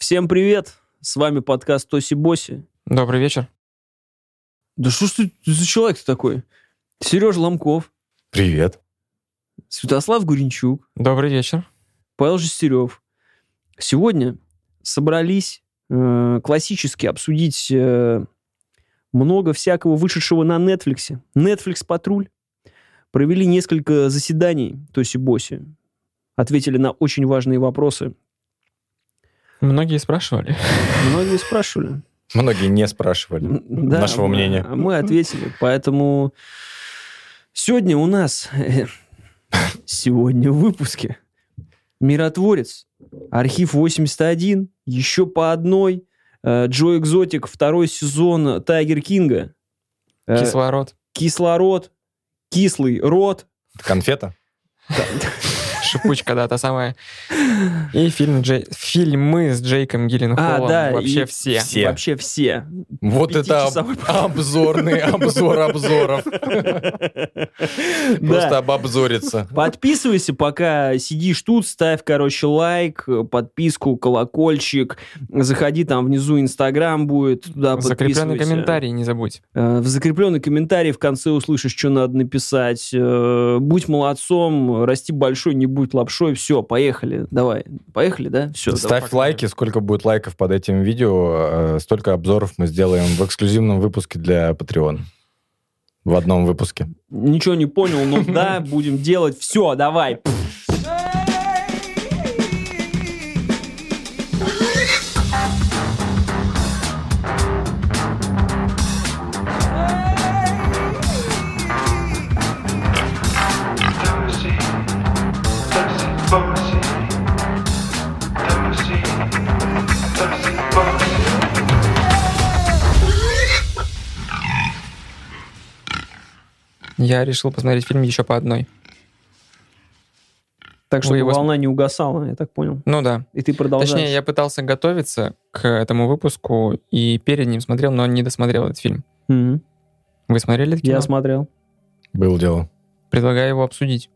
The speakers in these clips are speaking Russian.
Всем привет! С вами подкаст Тоси Боси. Добрый вечер. Да что ж ты за человек такой? Сережа Ломков, Привет. Святослав Гуренчук, Добрый вечер. Павел Жестерев. Сегодня собрались э, классически обсудить э, много всякого вышедшего на Netflix. Netflix Патруль. Провели несколько заседаний Тоси Боси. Ответили на очень важные вопросы. Многие спрашивали. Многие спрашивали. Многие не спрашивали Да, нашего мы- мнения. Мы ответили. Поэтому сегодня у нас, сегодня в выпуске, Миротворец, Архив 81, еще по одной, э, Джо Экзотик, второй сезон Тайгер Кинга, э, Кислород. Кислород, Кислый рот, Конфета? Шипучка, да, та самая. И фильм Джей... фильмы с Джейком Гилленхолом. А, да, Вообще все. Все. вообще все. Вот это об- обзорный обзор обзоров. Просто обобзориться. Подписывайся, пока сидишь тут, ставь, короче, лайк, подписку, колокольчик, заходи, там внизу Инстаграм будет, туда Закрепленный комментарий не забудь. Э, В закрепленный комментарий в конце услышишь, что надо написать. Э, Будь молодцом, расти большой, не будь лапшой. Все, поехали. Давай. Поехали, да? Все. Ставь погнали. лайки, сколько будет лайков под этим видео, э, столько обзоров мы сделаем в эксклюзивном выпуске для Patreon. В одном выпуске. Ничего не понял, но да, будем делать. Все, давай. Я решил посмотреть фильм еще по одной. Так что его волна не угасала, я так понял. Ну да. И ты продолжаешь. Точнее, я пытался готовиться к этому выпуску и перед ним смотрел, но не досмотрел этот фильм. Мгм. Вы смотрели это кино? Я смотрел. Было дело. Предлагаю его обсудить.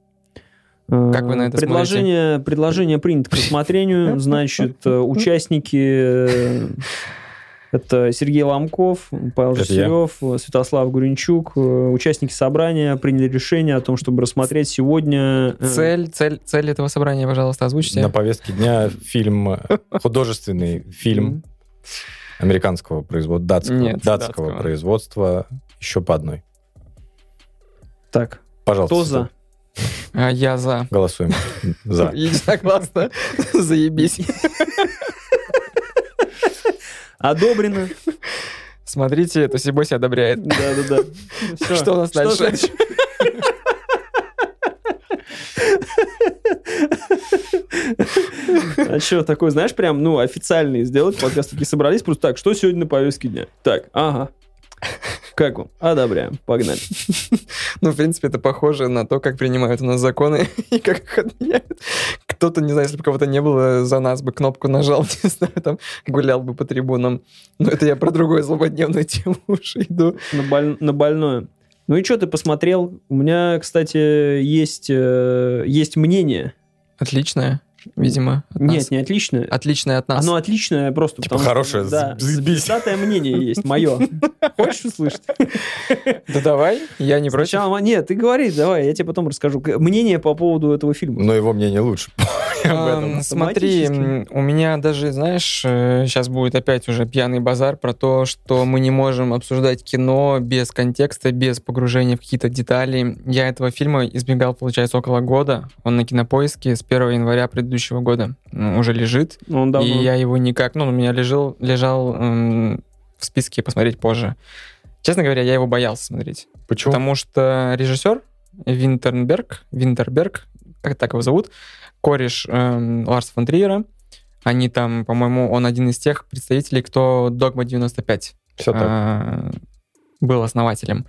Как вы на это предложение, Предложение принято к рассмотрению. Значит, э, участники... Это Сергей Ломков, Павел. Жестерев, Святослав Гуренчук. Э, Участники собрания приняли решение о том, чтобы рассмотреть сегодня... э, Цель, цель, цель этого собрания, пожалуйста, озвучьте. На повестке дня фильм, э, художественный фильм американского производства, датского, Нет, датского датского. производства, еще по одной. Так, Пожалуйста. кто за? А я за. Голосуем. За. Единогласно. Заебись. Одобрено. Смотрите, это Сибоси одобряет. Да-да-да. Что у нас дальше? А что, такой, знаешь, прям, ну, официальный сделать подкаст, такие собрались, просто так, что сегодня на повестке дня? Так, ага. Как вам? Одобряем. Погнали. Ну, в принципе, это похоже на то, как принимают у нас законы и как их отменяют. Кто-то, не знаю, если бы кого-то не было, за нас бы кнопку нажал, не знаю, там, гулял бы по трибунам. Но это я про другую злободневную тему уже иду. На, боль- на больное. Ну и что ты посмотрел? У меня, кстати, есть, э, есть мнение. Отличное, видимо, от Нет, нас. не отличное. Отличное от нас. Оно отличное просто Типа потому что, хорошее, да, заебись. звездатое мнение есть, мое. Хочешь услышать? Да давай, я не против. Сначала, нет, ты говори, давай, я тебе потом расскажу. Мнение по поводу этого фильма. Но его мнение лучше. Смотри, у меня даже, знаешь, сейчас будет опять уже пьяный базар про то, что мы не можем обсуждать кино без контекста, без погружения в какие-то детали. Я этого фильма избегал, получается, около года. Он на кинопоиске с 1 января предыдущего года м, уже лежит. Он давно. И я его никак... Ну, он у меня лежал, лежал м, в списке посмотреть позже. Честно говоря, я его боялся смотреть. Почему? Потому что режиссер Винтерберг, Винтерберг, как так его зовут, кореш эм, Ларса фон Триера, они там, по-моему, он один из тех представителей, кто Догма 95 Все так. э, был основателем.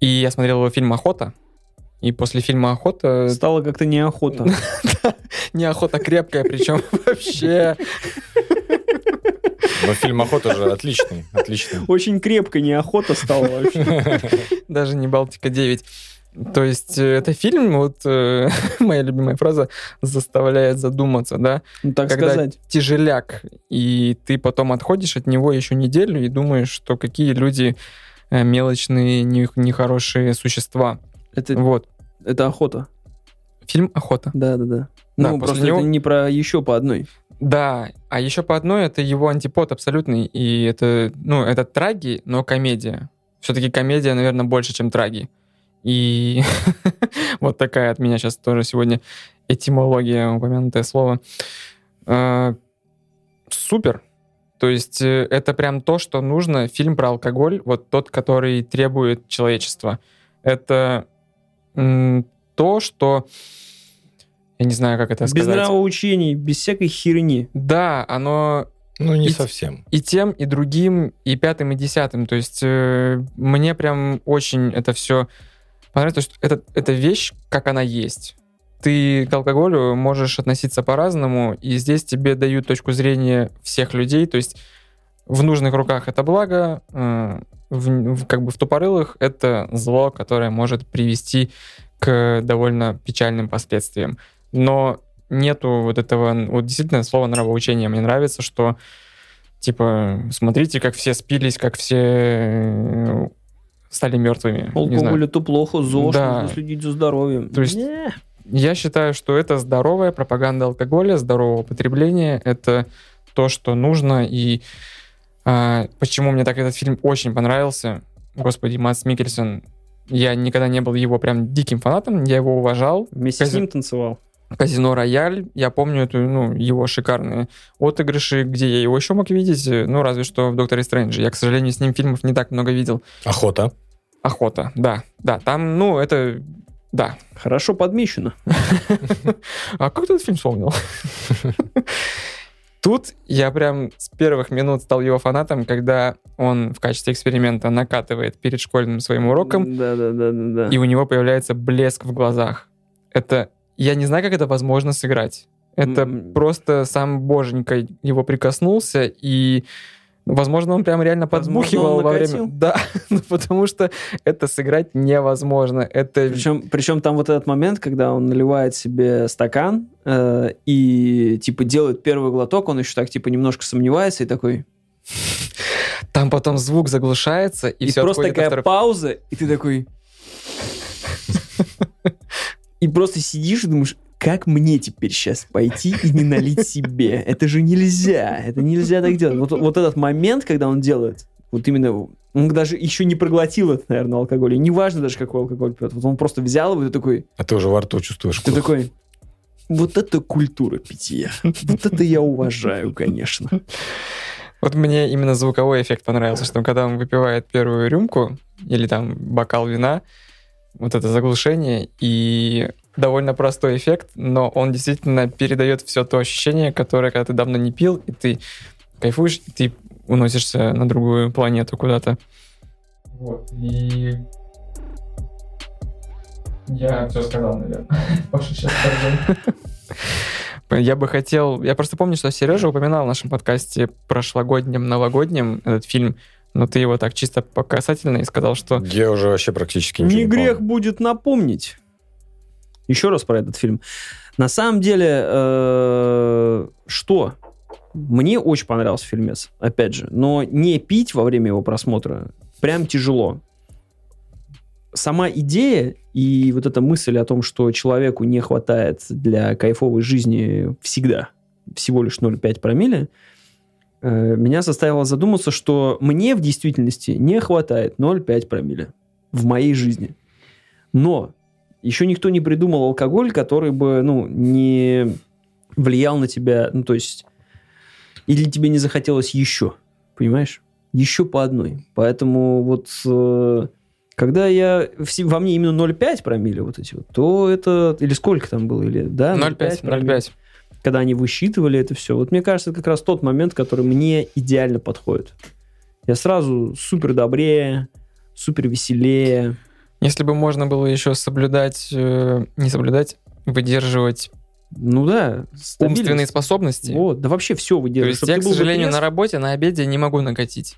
И я смотрел его фильм «Охота», и после фильма «Охота» Стало как-то неохота. не охота крепкая, причем вообще Но фильм «Охота» же отличный. Отличный. Очень крепко неохота стало вообще. даже не Балтика 9. То есть э, это фильм, вот э, моя любимая фраза, заставляет задуматься, да, Ну, так Когда- сказать. тяжеляк, и ты потом отходишь от него еще неделю и думаешь, что какие люди э, мелочные, не- нехорошие существа. Это, Вот. это охота. Фильм «Охота». Да, да, ну, просто него- это не про еще по одной. Да, а еще по одной это его антипод абсолютный, и это, ну, это траги, но комедия. Все-таки комедия, наверное, больше, чем траги. И вот такая от меня сейчас тоже сегодня этимология, упомянутое слово. Э, Супер. То есть э, это прям то, что нужно. Фильм про алкоголь, вот тот, который требует человечества. Это то, что... Я не знаю, как это Без сказать. нравоучений, без всякой херни. Да, оно Ну, не И- совсем. и тем, и другим, и пятым, и десятым. То есть э, мне прям очень это все понравилось. То есть это, это вещь, как она есть. Ты к алкоголю можешь относиться по-разному, и здесь тебе дают точку зрения всех людей. То есть в нужных руках это благо, э, в, в- как бы в тупорылых это зло, которое может привести к довольно печальным последствиям. Но нету вот этого, вот действительно слова нравоучения. Мне нравится, что типа смотрите, как все спились, как все э, стали мертвыми. Алкоголь это плохо, ЗОЖ, Да. нужно следить за здоровьем. То есть- Не. Я считаю, что это здоровая пропаганда алкоголя, здорового потребления. Это то, что нужно. И а, почему мне так этот фильм очень понравился. Господи, Мац Микельсон. Я никогда не был его прям диким фанатом. Я его уважал. Вместе с Кази- ним танцевал. Казино Рояль. Я помню эту, ну, его шикарные отыгрыши, где я его еще мог видеть. Ну, разве что в Докторе Стрэндже. Я, к сожалению, с ним фильмов не так много видел. Охота. Охота, да. Да, там, ну, это... Да, Хорошо подмечено. А как ты этот фильм вспомнил? Тут я прям с первых минут стал его фанатом, когда он в качестве эксперимента накатывает перед школьным своим уроком, Да, да, да, да, да. и у него появляется блеск в глазах. Это... Я не знаю, как это возможно сыграть. Это М. просто сам боженька его прикоснулся, и, возможно, он прям реально подбухивал во время... Да, ну, потому что это сыграть невозможно. Это... Причем, причем там вот этот момент, когда он наливает себе стакан э, и типа делает первый глоток, он еще так типа немножко сомневается и такой. Там потом звук заглушается, и, И, все просто такая пауза, и ты такой. И просто сидишь и думаешь, как мне теперь сейчас пойти и не налить себе? Это же нельзя, это нельзя так делать. Вот, вот этот момент, когда он делает, вот именно, он даже еще не проглотил это, наверное, алкоголь. И неважно даже, какой алкоголь пьет. Вот он просто взял его и такой, А ты уже во рту чувствуешь ты вкус. такой, вот это культура питья. Вот это я уважаю, конечно. Вот мне именно звуковой эффект понравился, что когда он выпивает первую рюмку или там бокал вина, вот это заглушение и довольно простой эффект, но он действительно передает все то ощущение, которое, когда ты давно не пил, и ты кайфуешь, и ты уносишься на другую планету куда-то. Вот, и я все сказал, наверное. Паша сейчас Я бы хотел... Я просто помню, что Сережа упоминал в нашем подкасте прошлогоднем, новогоднем этот фильм, но ты его так чисто по касательной сказал, что... Я уже вообще практически ничего Не не грех помню. будет напомнить. Еще раз про этот фильм. На самом деле, э, что? Мне очень понравился фильмец, опять же. Но не пить во время его просмотра прям тяжело. Сама идея и вот эта мысль о том, что человеку не хватает для кайфовой жизни всегда всего лишь 0,5 промилле, э, меня заставило задуматься, что мне в действительности не хватает 0,5 промилле в моей жизни. Но еще никто не придумал алкоголь, который бы, ну, не влиял на тебя, ну, то есть, или тебе не захотелось еще, понимаешь? Еще по одной. Поэтому вот э, когда я в во мне именно 0,5 промили вот эти вот, то это, или сколько там было, или, да? 0,5, промилле. 0,5. Когда они высчитывали это все. Вот мне кажется, это как раз тот момент, который мне идеально подходит. Я сразу супер добрее, супер веселее. Если бы можно было еще соблюдать, э, не соблюдать, выдерживать Ну да, умственные стабильность. способности. Вот, да вообще все То выдерживаешь. есть Чтоб я, к сожалению, на работе, на обеде не могу накатить.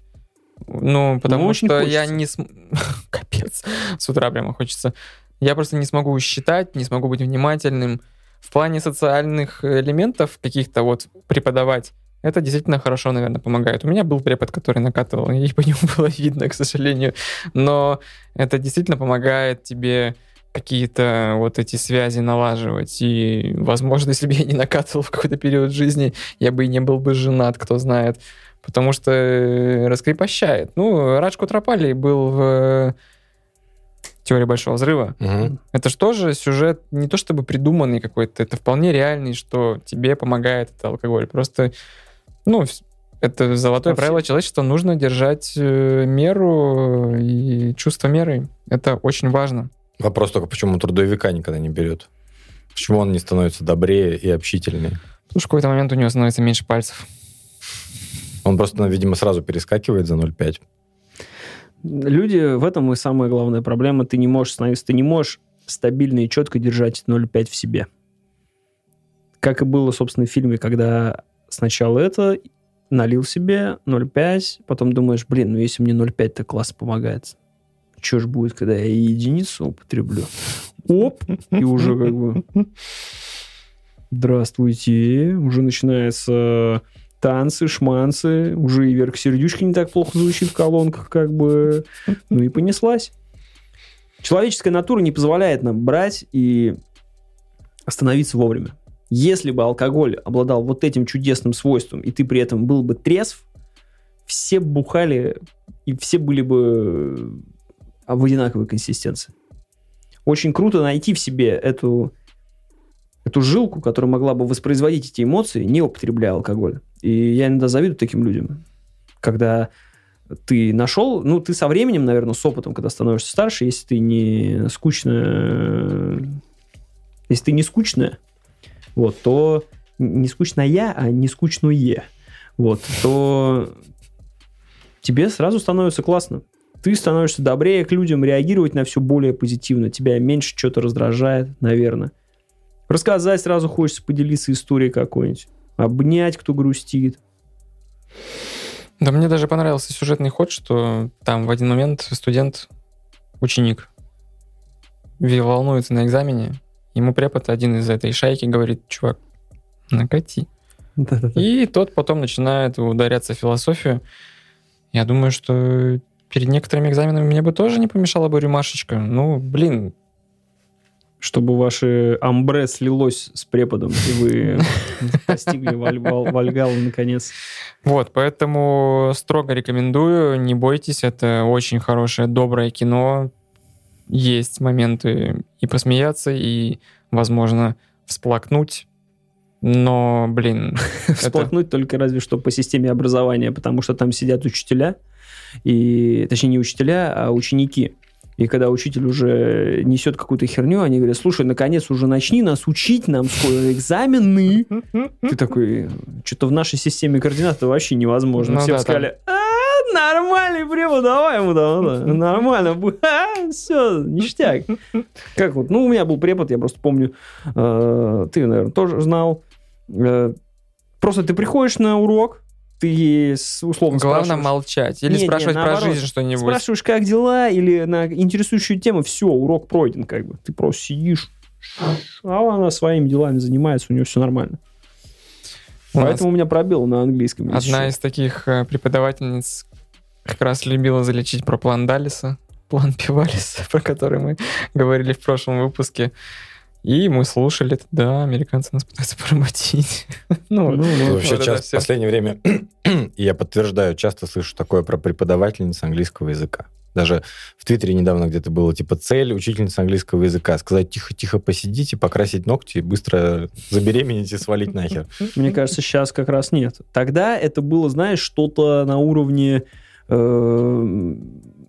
Ну, потому очень что я не... см- Капец. С утра прямо хочется. Я просто не смогу считать, не смогу быть внимательным. В плане социальных элементов каких-то вот преподавать, это действительно хорошо, наверное, помогает. У меня был препод, который накатывал, и по нему было видно, к сожалению. Но это действительно помогает тебе какие-то вот эти связи налаживать. И, возможно, если бы я не накатывал в какой-то период жизни, я бы и не был бы женат, кто знает. Потому что э, раскрепощает. Ну, Радж Кутрапали был в теории большого взрыва. Мгм. Это же тоже сюжет не то чтобы придуманный какой-то, это вполне реальный, что тебе помогает это алкоголь. Просто, ну, это золотое все- правило человечества, нужно держать э, меру и чувство меры. Это очень важно. Вопрос только, почему трудовика никогда не берет? Почему он не становится добрее и общительнее? Потому что в какой-то момент у него становится меньше пальцев. Он просто, ну, видимо, сразу перескакивает за 0,5. Люди, в этом и самая главная проблема. Ты не можешь становиться, ты не можешь стабильно и четко держать 0,5 в себе. Как и было, собственно, в фильме, когда сначала это налил себе 0,5, потом думаешь, блин, ну если мне 0,5 так классно помогает, что ж будет, когда я единицу употреблю? Оп, и уже как бы... Здравствуйте, уже начинается танцы, шманцы, уже и Верка Сердючка не так плохо звучит в колонках, как бы, ну и понеслась. Человеческая натура не позволяет нам брать и остановиться вовремя. Если бы алкоголь обладал вот этим чудесным свойством, и ты при этом был бы трезв, все бухали, и все были бы э, в одинаковой консистенции. Очень круто найти в себе эту, эту жилку, которая могла бы воспроизводить эти эмоции, не употребляя алкоголь. И я иногда завидую таким людям. Когда ты нашел, ну, ты со временем, наверное, с опытом, когда становишься старше, если ты не скучная, если ты не скучная, вот, то не скучная, а не скучное, вот, то тебе сразу становится классно. Ты становишься добрее к людям, реагировать на все более позитивно. Тебя меньше что-то раздражает, наверное. Рассказать сразу хочется поделиться историей какой-нибудь. Обнять, кто грустит. Да мне даже понравился сюжетный ход, что там в один момент студент, ученик, волнуется на экзамене, ему препод один из этой шайки говорит, чувак, накати. И тот потом начинает ударяться в философию. Я думаю, что перед некоторыми экзаменами мне бы тоже не помешала бы рюмашечка. Ну, блин, Чтобы ваше амбре слилось с преподом, и вы постигли Валь- Вал- Вальгалу наконец. Вот, поэтому строго рекомендую, не бойтесь, это очень хорошее, доброе кино. Есть моменты и посмеяться, и, возможно, всплакнуть. Но, блин, Всплакнуть только разве что по системе образования, потому что там сидят учителя, и, точнее, не учителя, а ученики. И когда учитель уже несет какую-то херню, они говорят, слушай, наконец уже начни нас учить, нам скоро экзамены. Ты такой, что-то в нашей системе координат это вообще невозможно. Ну Все да, сказали, «А, нормальный препод, давай ему это, нормально, бу- а, все, ништяк. Как вот, ну, у меня был препод, я просто помню, э, ты, наверное, тоже знал. Э, Просто ты приходишь на урок, ты с- условно главное спрашиваешь, молчать. Или Не, не, спрашивать про наоборот. жизнь что-нибудь. спрашиваешь, как дела, или на интересующую тему, все, урок пройден, как бы. Ты просто сидишь, а она своими делами занимается, у нее все нормально. У Поэтому у меня пробел на английском. Одна из таких э, преподавательниц как раз любила залечить про план Далиса, план Пивалиса, про который мы говорили в прошлом выпуске. И мы слушали, да, американцы нас пытаются поработить. Ну, Ну, ну, вот Вообще, это сейчас, в последнее время, и я подтверждаю, часто слышу такое про преподавательниц английского языка. Даже в Твиттере недавно где-то было, типа, цель учительницы английского языка. Сказать тихо-тихо посидите, покрасить ногти, быстро забеременеть и свалить нахер. Мне кажется, сейчас как раз нет. Тогда это было, знаешь, что-то на уровне э,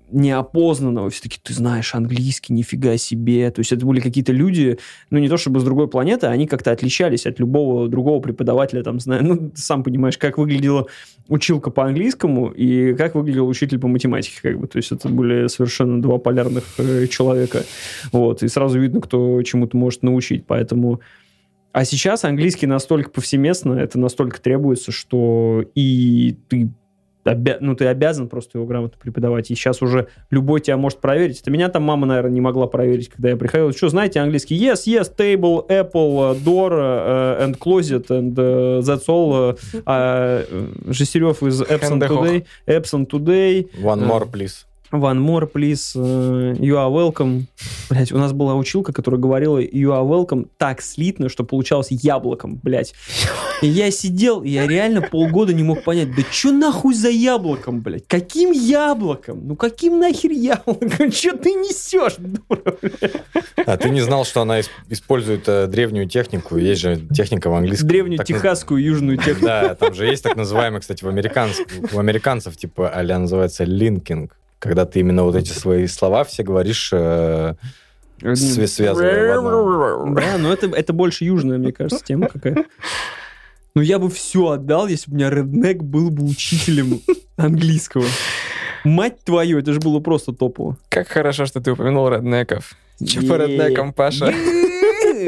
неопознанного. Все-таки ты знаешь английский, нифига себе. То есть это были какие-то люди, ну не то чтобы с другой планеты, они как-то отличались от любого другого преподавателя. Там, зна- ну, сам понимаешь, как выглядела училка по английскому и как выглядел учитель по математике. Как бы. То есть это были совершенно два полярных э, человека. Вот. И сразу видно, кто чему-то может научить. Поэтому... А сейчас английский настолько повсеместно, это настолько требуется, что и ты обя- ну, ты обязан просто его грамотно преподавать. И сейчас уже любой тебя может проверить. Это меня там мама, наверное, не могла проверить, когда я приходил. Что, знаете английский? Yes, yes, table, apple, door, uh, and closet, and uh, that's all. Uh, uh, Жестерев из Epson. Today. Epson Today. One Э, more, please. One more, please. You are welcome. Блять, у нас была училка, которая говорила You are welcome так слитно, что получалось яблоком, блять. И я сидел, и я реально полгода не мог понять, да что нахуй за яблоком, блять? Каким яблоком? Ну каким нахер яблоком? Что ты несешь, дура? А ты не знал, что она ис- использует э, древнюю технику? Есть же техника в английском. Древнюю так техасскую южную технику. Да, там же есть так называемый, кстати, в американцев, у американцев, типа, а называется линкинг. Когда ты именно вот эти свои слова все говоришь, э, свя- связывая в одно. Да, но это, это больше южная, мне кажется, тема какая. Ну, я бы все отдал, если бы у меня реднек был бы учителем английского. Мать твою, это же было просто топово. Как хорошо, что ты упомянул реднеков. Че по реднекам, Паша?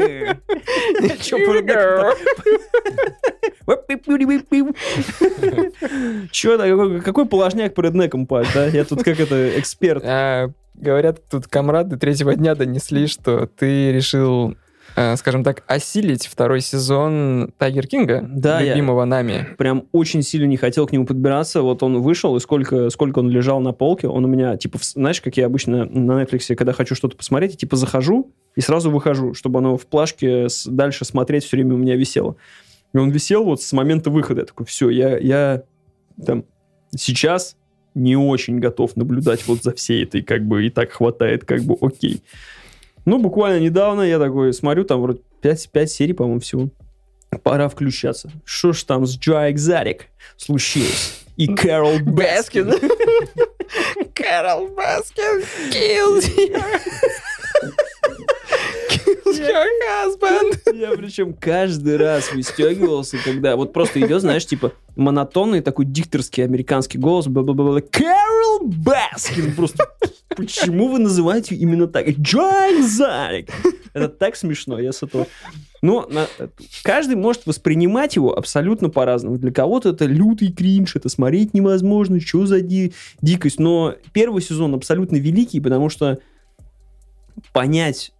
Это, какой, положняк по реднекам, Паш, да? Я тут как это, эксперт. А, Говорят, тут комрады третьего дня донесли, что ты решил, скажем так, осилить второй сезон Тайгер Кинга, Да, я- любимого нами. Прям очень сильно не хотел к нему подбираться. Вот он вышел, и сколько, сколько он лежал на полке, он у меня, типа, знаешь, как я обычно на Netflix, когда хочу что-то посмотреть, я, типа, захожу и сразу выхожу, чтобы оно в плашке дальше смотреть все время у меня висело. И он висел вот с момента выхода. Я такой, все, я, я там сейчас не очень готов наблюдать вот за всей этой, как бы, и так хватает, как бы, окей. Ну, буквально недавно я такой смотрю, там вроде 5, 5 серий, по-моему, всего. Пора включаться. Что ж там с Джо Экзотик случилось? И Кэрол Баскин. Кэрол Баскин kills you. Your husband. Я причем каждый раз выстегивался, когда вот просто идет, знаешь, типа монотонный такой дикторский американский голос. бла-бла-бла-бла. Кэрол Баскин. Просто почему вы называете ее именно так? Джо Экзарик. Это так смешно, я с этого... Но на- каждый может воспринимать его абсолютно по-разному. Для кого-то это лютый кринж, это смотреть невозможно, что за ди- дикость. Но первый сезон абсолютно великий, потому что понять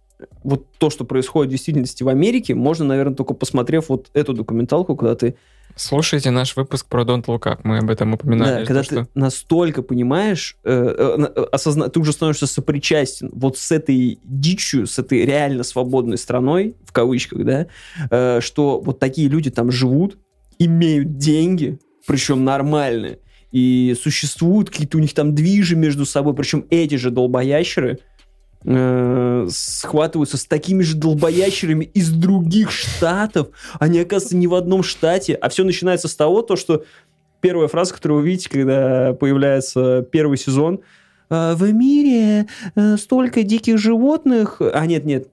вот то, что происходит в действительности в Америке, можно, наверное, только посмотрев вот эту документалку, когда ты, Слушайте наш выпуск про Don't Look Up, мы об этом упоминали. да, когда ты что- настолько понимаешь, э, э, э, осозна- ты уже становишься сопричастен вот с этой дичью, с этой реально свободной страной, в кавычках, да, э, что вот такие люди там живут, имеют деньги, причем нормальные, и существуют какие-то у них там движи между собой, причем эти же долбоящеры э, схватываются с такими же долбоящерами из других штатов. Они, оказывается, не в одном штате. А все начинается с того, то, что первая фраза, которую вы видите, когда появляется первый сезон, «А, в мире э, столько диких животных. А нет, нет.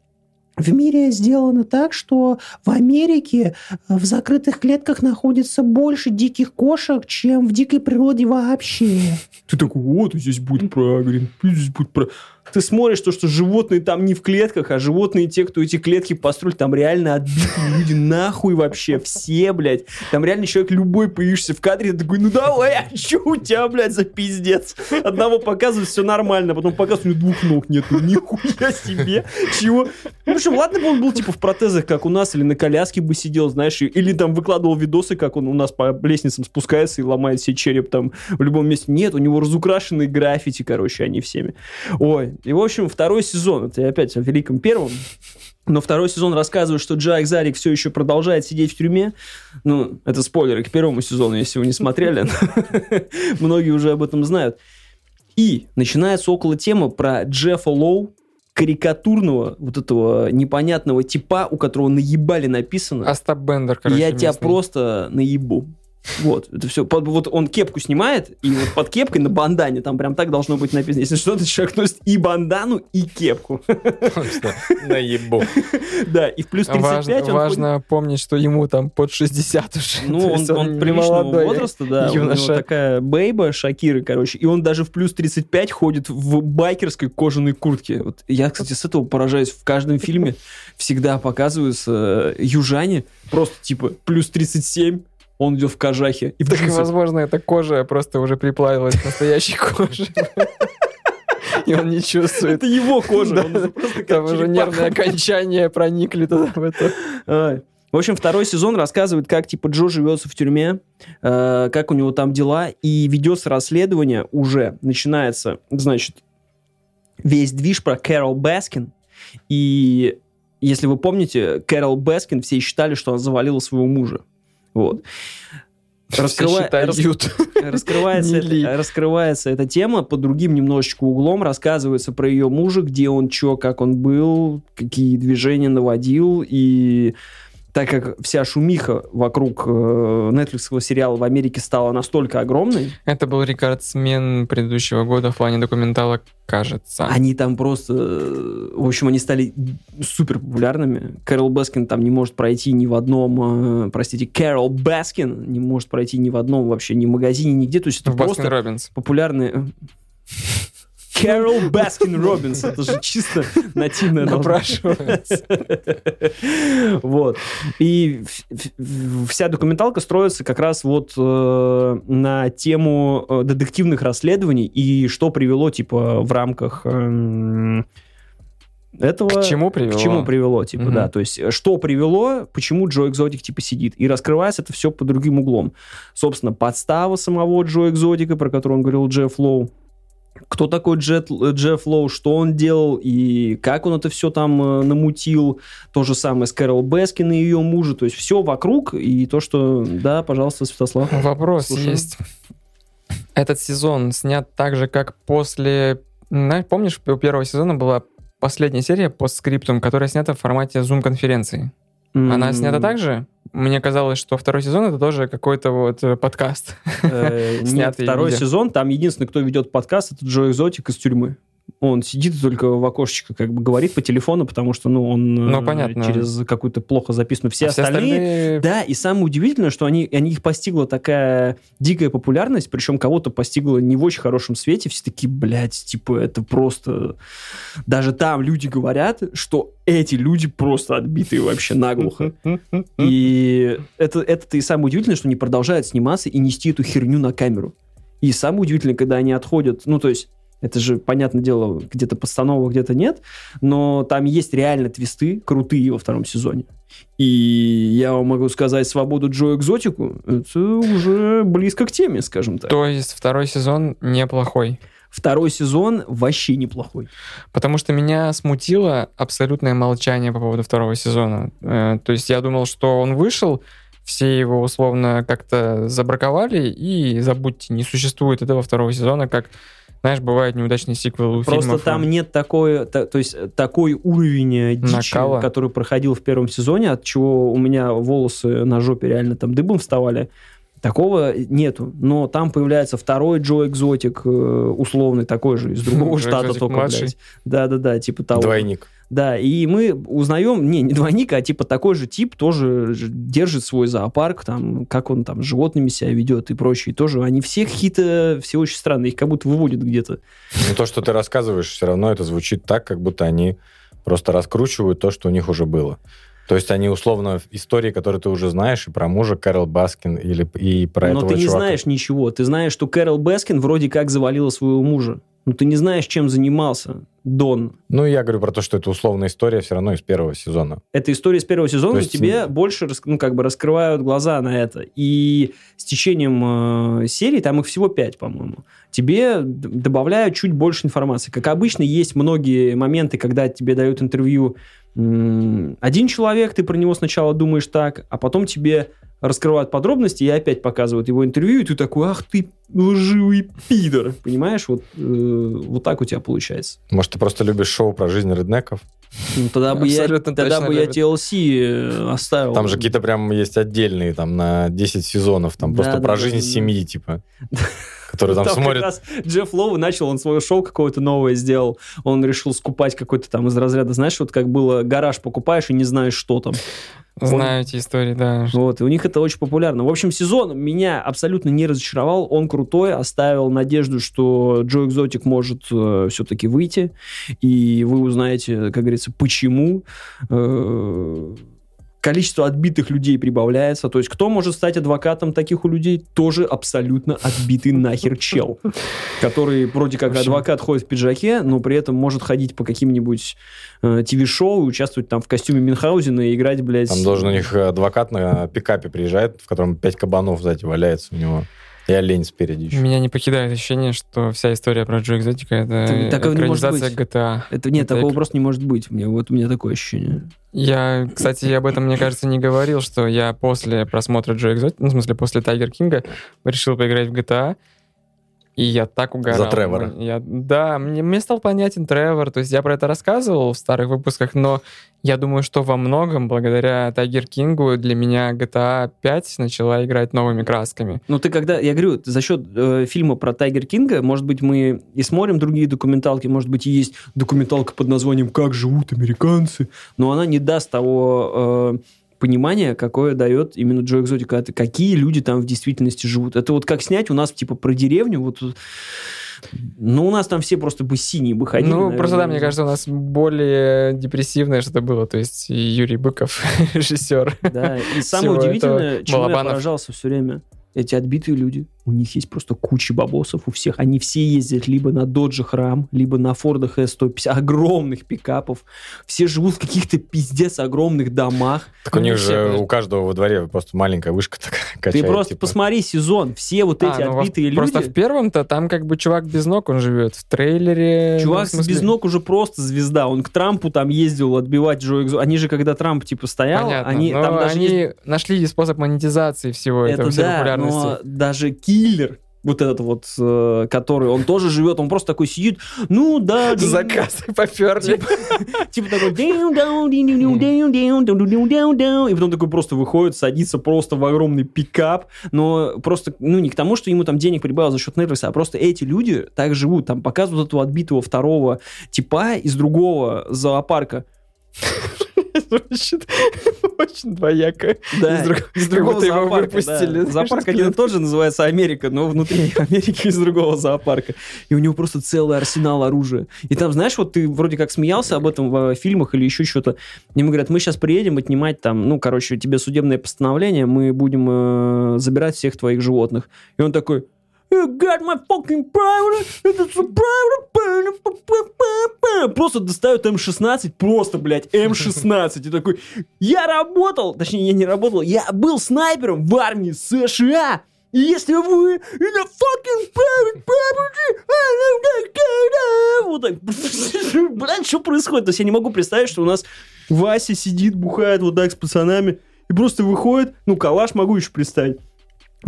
В мире сделано так, что в Америке э, в закрытых клетках находится больше диких кошек, чем в дикой природе вообще. Ты такой, вот здесь будет про Гринпис, здесь будет про... Ты смотришь то, что животные там не в клетках, а животные, те, кто эти клетки построили, там реально отбитые люди нахуй вообще, все, блядь. Там реально человек любой появишься в кадре, такой, ну давай, а что у тебя, блядь, за пиздец? Одного показывают, все нормально, потом показывают, у него двух ног нету, нихуя себе, чего? Ну, в общем, ладно бы он был, типа, в протезах, как у нас, или на коляске бы сидел, знаешь, или там выкладывал видосы, как он у нас по лестницам спускается и ломает себе череп там в любом месте. Нет, у него разукрашенные граффити, короче, они всеми. Ой, и, в общем, второй сезон, это я опять о великом первом, но второй сезон рассказывает, что Джо Экзарик все еще продолжает сидеть в тюрьме. Ну, это спойлеры к первому сезону, если вы не смотрели. Многие уже об этом знают. И начинается около темы про Джеффа Лоу, карикатурного, вот этого непонятного типа, у которого наебали написано. Остап Бендер, короче. я тебя просто наебу. Вот, это все. Вот он кепку снимает, и вот под кепкой на бандане там прям так должно быть написано. Если что, то человек носит и бандану, и кепку. Просто наебу. Да, и в плюс 35 Важно, он ходит- важно помнить, что ему там под 60 уже. Ну, он, он не приличного молодой возраста, да. У него такая бейба Шакиры, короче. И он даже в плюс 35 ходит в байкерской кожаной куртке. Вот я, кстати, с этого поражаюсь. В каждом фильме всегда показываются э, южане просто типа плюс 37 он идет в кожахе. И Так, возможно, эта кожа просто уже приплавилась к настоящей коже. И он не чувствует. Это его кожа. Там уже нервные окончания проникли туда, в это. В общем, второй сезон рассказывает, как типа Джо живется в тюрьме, э, как у него там дела, и ведется расследование уже. Начинается, значит, весь движ про Кэрол Баскин. И если вы помните, Кэрол Баскин все считали, что она завалила своего мужа. Вот. Рас- это- раскрывается эта тема. Под другим немножечко углом, рассказывается про ее мужа, где он, чё, как он был, какие движения наводил, и так как вся шумиха вокруг э, Netflix сериала в Америке стала настолько огромной, Это был рекордсмен предыдущего года в плане документала, кажется. они там просто... э, В общем, они стали супер популярными. Кэрол Баскин там не может пройти ни в одном... э, простите, Кэрол Баскин не может пройти ни в одном вообще, ни магазине, нигде. То есть это В просто... Баскин Робинс. популярные... Кэрол Баскин Робинс. Это же чисто нативное. Напрашивается. Вот. И вся документалка строится как раз вот э, на тему э, детективных расследований и что привело, типа, в рамках эм, этого... К чему привело? К чему привело, типа, Мгм. да. То есть, э, что привело, почему Джо Экзотик, типа, сидит. И раскрывается это все под другим углом. Собственно, подстава самого Джо Экзотика, про которую он говорил Джефф Лоу. Кто такой Джет, Джефф Лоу, что он делал и как он это все там э, намутил. То же самое с Кэрол Бескин и ее мужа. То есть все вокруг. И то, что... Да, пожалуйста, Святослав. Вопрос Слушаю. есть. Этот сезон снят так же, как после... Знаешь, помнишь, у первого сезона была последняя серия постскриптум, которая снята в формате зум-конференции. Она М, снята так же? Мне казалось, что второй сезон это тоже какой-то вот э, подкаст. э, Нет, второй сезон. Там единственный, кто ведет подкаст, это Джо Экзотик из тюрьмы. Он сидит только в окошечко как бы говорит по телефону, потому что, ну, он Ну, э, понятно. через какую-то плохо записанную. Все, А все остальные... остальные... Да, и самое удивительное, что они, они их постигла такая дикая популярность, причем кого-то постигла не в очень хорошем свете. Все такие, блядь, типа, это просто... Даже там люди говорят, что эти люди просто отбитые вообще наглухо. И это, это и самое удивительное, что они продолжают сниматься и нести эту херню на камеру. И самое удивительное, когда они отходят, ну, то есть, это же, понятное дело, где-то постановок, где-то нет, но там есть реально твисты крутые во втором сезоне. И я вам могу сказать, свободу Джо Экзотику, это уже близко к теме, скажем так. То есть второй сезон неплохой. Второй сезон вообще неплохой. Потому что меня смутило абсолютное молчание по поводу второго сезона. Э, То есть я думал, что он вышел, все его условно как-то забраковали, и забудьте, не существует этого второго сезона, как, знаешь, бывает неудачный сиквел у Просто фильмов. там нет такой, та- то есть такой уровень э, дичи, Накала. который проходил в первом сезоне, от чего у меня волосы на жопе реально там дыбом вставали. Такого нету. Но там появляется второй Джо Экзотик, э, условный такой же, из другого штата только, блядь. Да-да-да, типа того. Двойник. Да, и мы узнаем, не, не двойник, а типа такой же тип тоже держит свой зоопарк, там, как он там с животными себя ведет и прочее. Тоже они все какие-то, все очень странные, их как будто выводят где-то. Но то, что ты рассказываешь, все равно это звучит так, как будто они просто раскручивают то, что у них уже было. То есть они условно истории, которые ты уже знаешь, и про мужа Кэрол Баскин, или и про Но этого ты не чувака. знаешь ничего. Ты знаешь, что Кэрол Баскин вроде как завалила своего мужа. Но ты не знаешь, чем занимался Дон. Ну, я говорю про то, что это условная история все равно из первого сезона. Эта история с первого сезона То есть, тебе больше ну, как бы раскрывают глаза на это. И с течением э, серии, там их всего пять, по-моему, тебе добавляют чуть больше информации. Как обычно, есть многие моменты, когда тебе дают интервью один человек, ты про него сначала думаешь так, а потом тебе раскрывают подробности и опять показывают его интервью, и ты такой, ах ты лживый пидор. Понимаешь? Вот, э, вот так у тебя получается. Может, ты просто любишь шоу про жизнь реднеков? Ну, тогда бы я, тогда бы я. TLC э, оставил. Там же какие-то прям есть отдельные, там, на 10 сезонов, там, Да, просто да, про да, жизнь да, семьи, типа, которые там Там как смотрят. раз Джефф Лоу начал, он свое шоу какое-то новое сделал. Он решил скупать какой-то там из разряда, знаешь, вот как было, гараж покупаешь и не знаешь, что там. Знаю эти истории, да. Вот, и у них это очень популярно. В общем, сезон меня абсолютно не разочаровал. Он крутой, оставил надежду, что Джо Экзотик может все-таки выйти. И вы узнаете, как говорится, почему. Э, количество отбитых людей прибавляется. То есть кто может стать адвокатом таких у людей? Тоже абсолютно отбитый нахер чел, который вроде как адвокат ходит в пиджаке, но при этом может ходить по каким-нибудь э, ТВ-шоу и участвовать там в костюме Мюнхгаузена и играть, блядь... Там должен у них адвокат на пикапе приезжает, в котором пять кабанов сзади валяется у него. И олень спереди еще. Меня не покидает ощущение, что вся история про Джо Экзотика это Так- такого экранизация. GTA. Это нет, Это такого эк- просто не может быть. Мне, вот у меня такое ощущение. Я, кстати, я об этом, мне кажется, не говорил, что я после просмотра Джо Экзотика, ну, в смысле, после Тайгер Кинга решил поиграть в GTA, и я так угорал. За Тревора. Я, да, мне, мне стал понятен Тревор, то есть я про это рассказывал в старых выпусках, но я думаю, что во многом, благодаря Тайгер Кингу, для меня GTA 5 начала играть новыми красками. Ну, ты когда, я говорю, за счет э, фильма про Тайгер Кинга, может быть, мы и смотрим другие документалки, может быть, и есть документалка под названием «Как живут американцы», но она не даст того э, понимания, какое дает именно Джо Экзотика. Какие люди там в действительности живут. Это вот как снять у нас, типа, про деревню, вот... Ну, у нас там все просто бы синие бы ходили. ну, просто да, наверное. мне кажется, у нас более депрессивное что-то было. То есть Юрий Быков, режиссер. Да, и самое удивительное, чему я поражался все время, эти отбитые люди, у них есть просто куча бабосов у всех. Они все ездят либо на Доджах Рам, либо на Фордах S150, огромных пикапов. Все живут в каких-то пиздец огромных домах. Так у Ну, них все, же у каждого во дворе просто маленькая вышка такая Ты просто типа. посмотри сезон. Все вот эти А, ну, во- отбитые Просто люди... в первом-то там как бы чувак без ног, он живет в трейлере. Чувак ну, в смысле- без ног уже просто звезда. Он к Трампу там ездил отбивать Джо Экзо. Они же, когда Трамп типа стоял, Понятно, они но там даже они есть нашли способ монетизации всего Это этого, всей да, популярности. но даже киллер, вот этот вот, э, который, он тоже живет, он просто такой сидит, ну да, Заказы поперли. типа такой, «Дэу, дэу, дин, дин, дин, дэу, дэу, дэу, дэу, дэу, дэу». и потом такой просто выходит, садится просто в огромный пикап, но просто, ну не к тому, что ему там денег прибавил за счет Netflix, а просто эти люди так живут, там показывают этого отбитого второго типа из другого зоопарка, Звучит очень двояко. Да, Из друг- из другого будто его зоопарка, выпустили. да. Зоопарк один и тот же называется Америка, но внутри Америки из другого зоопарка. И у него просто целый арсенал оружия. И там, знаешь, вот ты вроде как смеялся об этом в э, фильмах или еще что-то. Ему говорят, мы сейчас приедем отнимать там, ну, короче, тебе судебное постановление, мы будем э, забирать всех твоих животных. И он такой, You got my fucking private, it's a private, просто достает М16, просто, блядь, М16, и такой, я работал, точнее, я не работал, я был снайпером в армии США, и если вы in a fucking private property, вот так, блядь, что происходит? То есть я не могу представить, что у нас Вася сидит, бухает вот так с пацанами, и просто выходит, ну, калаш могу еще представить,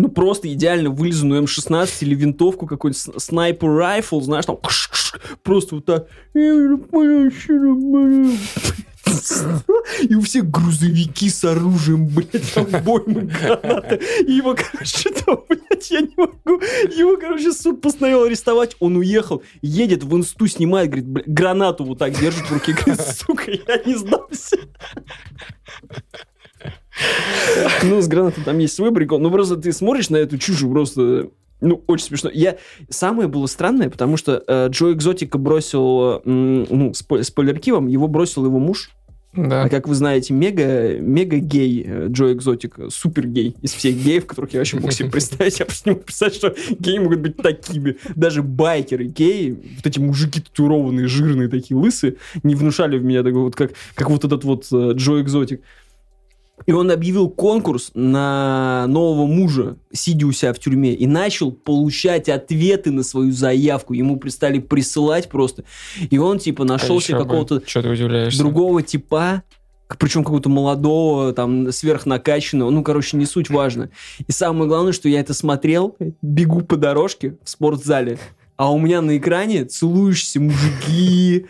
ну, просто идеально вылизанную М16 или винтовку, какой-нибудь снайпер райфл, знаешь, там, просто вот так. И у всех грузовики с оружием, блядь, там боймы, гранаты. И его, короче, там, блядь, я не могу. Его, короче, суд постановил арестовать. Он уехал, едет в инсту, снимает, говорит, «Бля, гранату вот так держит в руке. Говорит, сука, я не сдамся. Ну, с гранатой там есть свой прикол. Ну, просто ты смотришь на эту чушь, просто... Ну, очень смешно. Я... Самое было странное, потому что э, Джо Экзотика бросил... ну, спой- спойлерки вам, его бросил его муж. Да. А как вы знаете, мега, мега гей э, Джо Экзотик, супер гей из всех геев, которых я вообще мог себе представить. Я просто не мог представить, что геи могут быть такими. Даже байкеры геи, вот эти мужики татуированные, жирные такие, лысые, не внушали в меня такой вот, как, как вот этот вот э, Джо Экзотик. И он объявил конкурс на нового мужа, сидя у себя в тюрьме, и начал получать ответы на свою заявку. Ему пристали присылать просто. И он, типа, нашел себе какого-то другого типа, причем какого-то молодого, там, сверхнакачанного, ну, короче, не суть важно. И самое главное, что я это смотрел, бегу по дорожке в спортзале, а у меня на экране целующиеся мужики,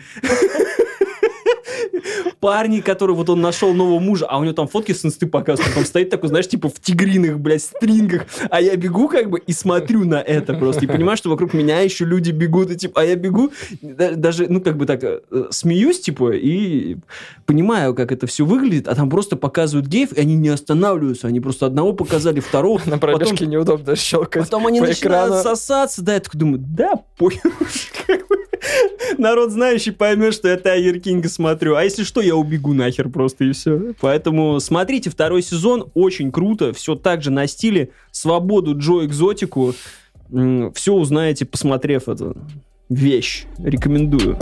парни, которые вот он нашел нового мужа, а у него там фотки с инсты показывают, он стоит такой, знаешь, типа в тигриных, блядь, стрингах, а я бегу как бы и смотрю на это просто, и понимаю, что вокруг меня еще люди бегут, и типа, а я бегу, да- даже, ну, как бы так, э, смеюсь, типа, и понимаю, как это все выглядит, а там просто показывают геев, и они не останавливаются, они просто одного показали, второго, На пробежке потом- неудобно щелкать. Потом они начинают экрану. сосаться, да, я такой думаю, да, похер, как бы. Народ знающий поймет, что я Тайгер Кинга смотрю. А если что, я убегу нахер просто и все. Поэтому смотрите второй сезон, очень круто. Все так же на стиле. Свободу Джо Экзотику. Все узнаете, посмотрев эту вещь. Рекомендую.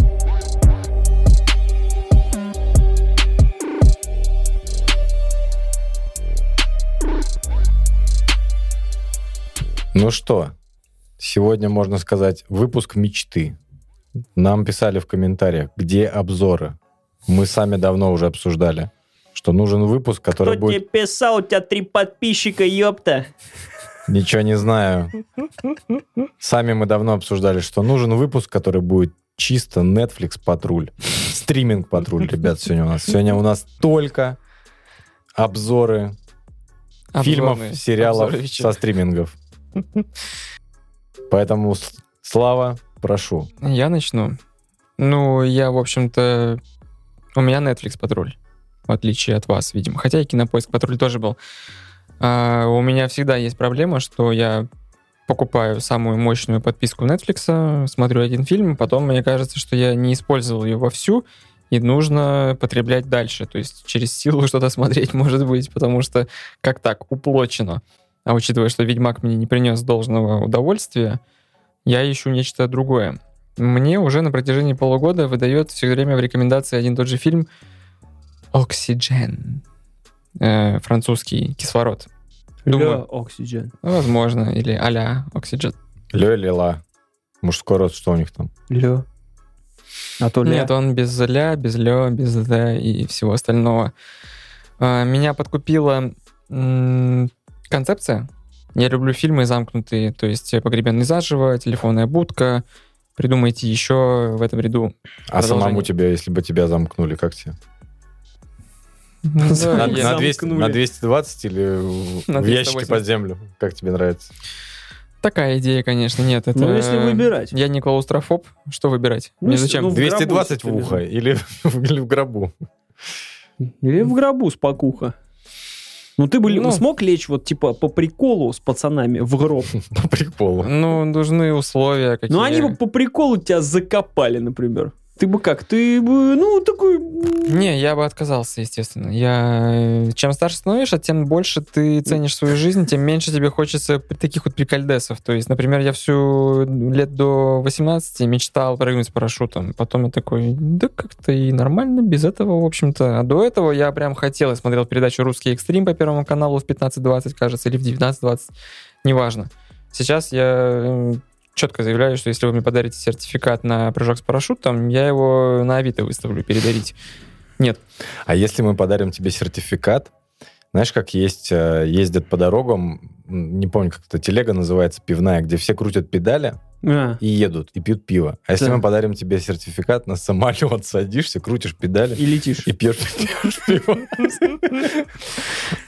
Ну что, сегодня, можно сказать, выпуск мечты. Нам писали в комментариях, где обзоры. Мы сами давно уже обсуждали, что нужен выпуск, который Кто будет... тебе писал? У тебя три подписчика, ёпта. Ничего не знаю. Сами мы давно обсуждали, что нужен выпуск, который будет чисто Netflix патруль. Стриминг патруль, ребят, сегодня у нас. Сегодня у нас только обзоры фильмов, Обзорные- сериалов обзоры со стримингов. Поэтому, Слава, прошу. Я начну. Ну, я, в общем-то... У меня Netflix патруль, в отличие от вас, видимо. Хотя и Кинопоиск патруль тоже был. А, у меня всегда есть проблема, что я покупаю самую мощную подписку Netflix, смотрю один фильм, потом мне кажется, что я не использовал ее вовсю, и нужно потреблять дальше. То есть через силу что-то смотреть, может быть, потому что как так, уплочено. А учитывая, что Ведьмак мне не принес должного удовольствия, я ищу нечто другое. Мне уже на протяжении полугода выдает все время в рекомендации один и тот же фильм «Oxygen». Э, французский кислород. Думаю. Oxygen. Возможно, или а-ля Oxygen. Лё или ла? Мужской род, что у них там? Ля. А то ля. Нет, он без ля, без лё, без д и всего остального. А, Меня подкупила м, концепция. Я люблю фильмы замкнутые, то есть «Погребенный заживо», «Телефонная будка». Придумайте еще в этом ряду. А самому тебя, если бы тебя замкнули, как тебе? Да, На, я- на 200, замкнули. на 220 или в- На в ящике 280. под землю? Как тебе нравится? Такая идея, конечно, нет. Это... Ну, если выбирать. Я не клаустрофоб. Что выбирать? Ну, Мне зачем? ну, в гробу 220 в ухо или, в- или в гробу? Или в гробу спокуха. Ну, ты бы Ну. смог лечь вот, типа, по приколу с пацанами в гроб? По приколу. Ну, нужны условия какие Ну, они бы по приколу тебя закопали, например. Ты бы как? Ты бы, ну, такой... Не, я бы отказался, естественно. Я... э, Чем старше становишься, тем больше ты ценишь свою жизнь, тем меньше тебе хочется таких вот прикольдесов. То есть, например, я всю лет до 18 мечтал прыгнуть с парашютом. Потом я такой, да как-то и нормально без этого, в общем-то. А до этого я прям хотел, я смотрел передачу «Русский экстрим» по Первому каналу в 15.20, кажется, или в 19.20, неважно. Сейчас я четко заявляю, что если вы мне подарите сертификат на прыжок с парашютом, я его на Авито выставлю передарить. Нет. А если мы подарим тебе сертификат, знаешь, как есть, э, ездят по дорогам, не помню, как это телега называется, пивная, где все крутят педали а, и едут, и пьют пиво. А если Да. мы подарим тебе сертификат на самолет, садишься, крутишь педали И летишь. и пьешь, пьешь пиво.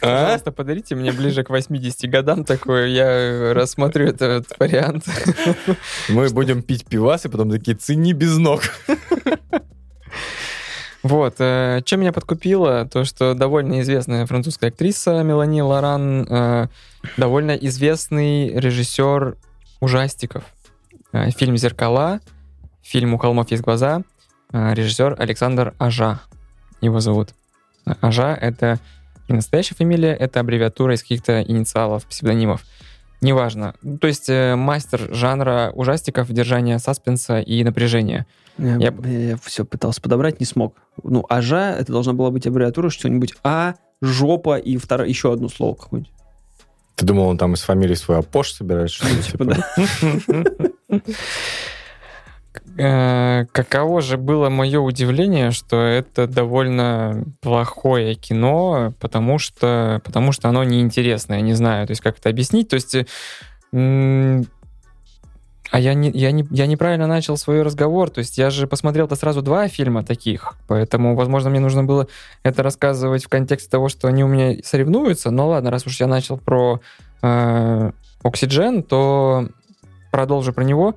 А? Пожалуйста, подарите мне ближе к 80 годам такое, я рассмотрю этот вариант. Мы будем пить пивас, и потом такие, цени без ног. Вот, э, чем меня подкупило, то, что довольно известная французская актриса Мелани Лоран, э, довольно известный режиссер ужастиков. Э, Фильм «Зеркала», фильм «У холмов есть глаза», режиссер Александр Ажа его зовут. Ажа — это не настоящая фамилия, это аббревиатура из каких-то инициалов, псевдонимов. Неважно. То есть э, мастер жанра ужастиков, держания саспенса и напряжения. Я, Я- все пытался подобрать, не смог. Ну, ажа, это должна была быть аббревиатура, что-нибудь А, жопа и второе, еще одно слово какое-нибудь. Ты думал, он там из фамилии свой Апош собирает? Что ли? Типа, да. Э, Каково же было мое удивление, что это довольно плохое кино, потому что, потому что оно неинтересное, не знаю, то есть как это объяснить, то есть... А я, не, я, не, я неправильно начал свой разговор, то есть я же посмотрел-то сразу два фильма таких, поэтому, возможно, мне нужно было это рассказывать в контексте того, что они у меня соревнуются, но ладно, раз уж я начал про э, Oxygen, то продолжу про него.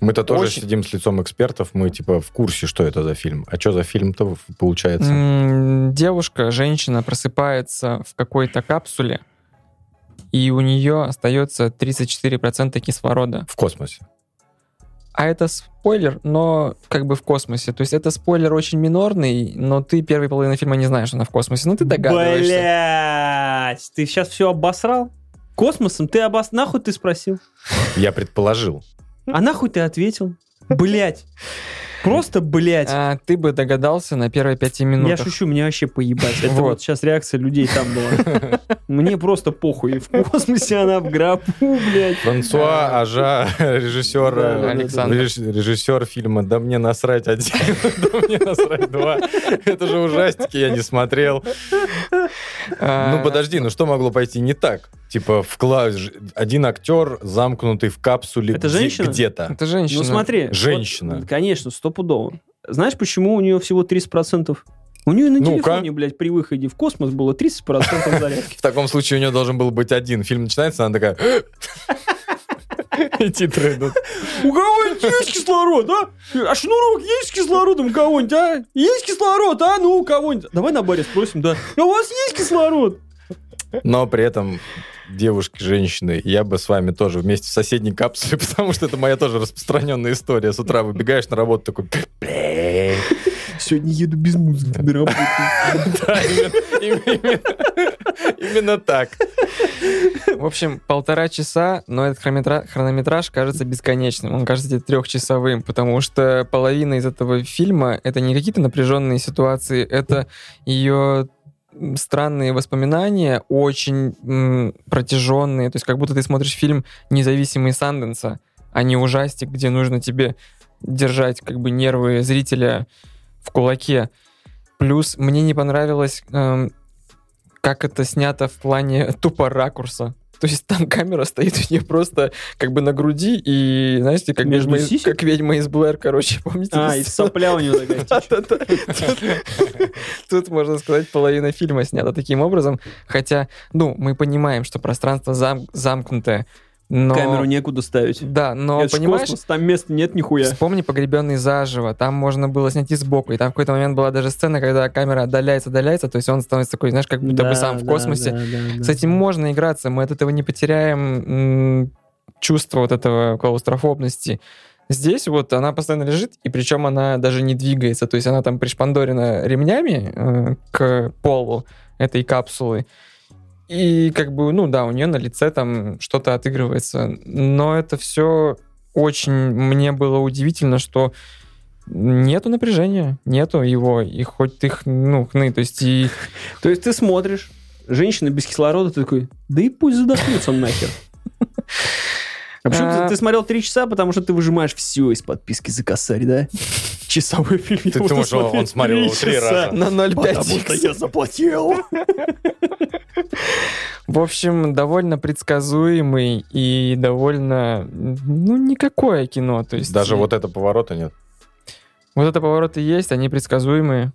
Мы-то тоже Очень- сидим с лицом экспертов, мы типа в курсе, что это за фильм. А что за фильм-то получается? Девушка, женщина просыпается в какой-то капсуле, и у нее остается 34% кислорода. В космосе. а это спойлер, но как бы в космосе. То есть это спойлер очень минорный, но ты первой половины фильма не знаешь, что она в космосе. Ну ты догадываешься. Блять, ты сейчас все обосрал? Космосом ты обос... Нахуй ты спросил? Я предположил. А нахуй ты ответил? Блять. Просто, блять. А, ты бы догадался на первые пяти минутах. Я шучу, мне вообще поебать. Это Вот. вот сейчас реакция людей там была. Мне просто похуй. В космосе она в гробу, блядь. Франсуа Ажа, режиссер, Александр. реж- режиссер фильма «Да мне насрать один», «Да мне насрать два». Это же ужастики, я не смотрел. А, Ну подожди, ну что могло пойти не так? Типа вклад... ж- один актер, замкнутый в капсуле Это где- женщина? где-то. Это женщина. Ну смотри. Женщина. конечно, стопудово. Знаешь, почему у нее всего 30%? У нее на Ну-ка. телефоне, блядь, при выходе в космос было 30% зарядки. В таком случае у нее должен был быть один. Фильм начинается, она такая... И титры идут. У кого-нибудь есть кислород, а? А шнурок есть с кислородом у кого-нибудь, а? Есть кислород, а? Ну, у кого-нибудь. Давай на баре спросим, да. А у вас есть кислород? Но при этом девушки, женщины, я бы с вами тоже вместе в соседней капсуле, потому что это моя тоже распространенная история. С утра выбегаешь на работу такой... Сегодня еду без музыки на работу. Да, именно- так. В общем, полтора часа, но этот хронометра- хронометраж кажется бесконечным. Он кажется тебе трехчасовым, потому что половина из этого фильма — это не какие-то напряженные ситуации, это ее странные воспоминания, очень протяженные. То есть как будто ты смотришь фильм «Независимый Санденса», а не ужастик, где нужно тебе держать как бы нервы зрителя в кулаке. Плюс мне не понравилось, эм, как это снято в плане тупо ракурса. То есть там камера стоит у нее просто как бы на груди, и, знаете, как, Между ведьма, из- сисек? как ведьма из Блэр, короче, помните? А, и сопля у него такая. Тут- можно сказать, половина фильма снята таким образом. Хотя, ну, мы понимаем, что пространство зам- замкнутое, но... Камеру некуда ставить. Да, но, Это понимаешь, космос, там места нет нихуя. Вспомни «Погребенный заживо». Там можно было снять и сбоку. И там в какой-то момент была даже сцена, когда камера отдаляется, отдаляется. То есть он становится такой, знаешь, как будто бы Да, сам в да, космосе. да, да, С да. этим можно играться. Мы от этого не потеряем чувство вот этого клаустрофобности. Здесь вот она постоянно лежит, и причем она даже не двигается. То есть она там пришпандорена ремнями э, к полу этой капсулы. И как бы, ну да, у нее на лице там что-то отыгрывается. Но это все очень мне было удивительно, что нету напряжения, нету его, и хоть ты, х- ну, хны, то есть и То есть ты смотришь, женщина без кислорода, ты такой, да и пусть задохнется нахер. А почему ты, А. ты смотрел три часа, потому что ты выжимаешь все из подписки за косарь, да? Часовой фильм. Ты думаешь, он- он смотрел его три раза? на 0,5 Потому что я заплатил. В общем, довольно предсказуемый и довольно, ну, никакое кино. То есть Даже вот это поворота нет. вот это повороты есть, они предсказуемые.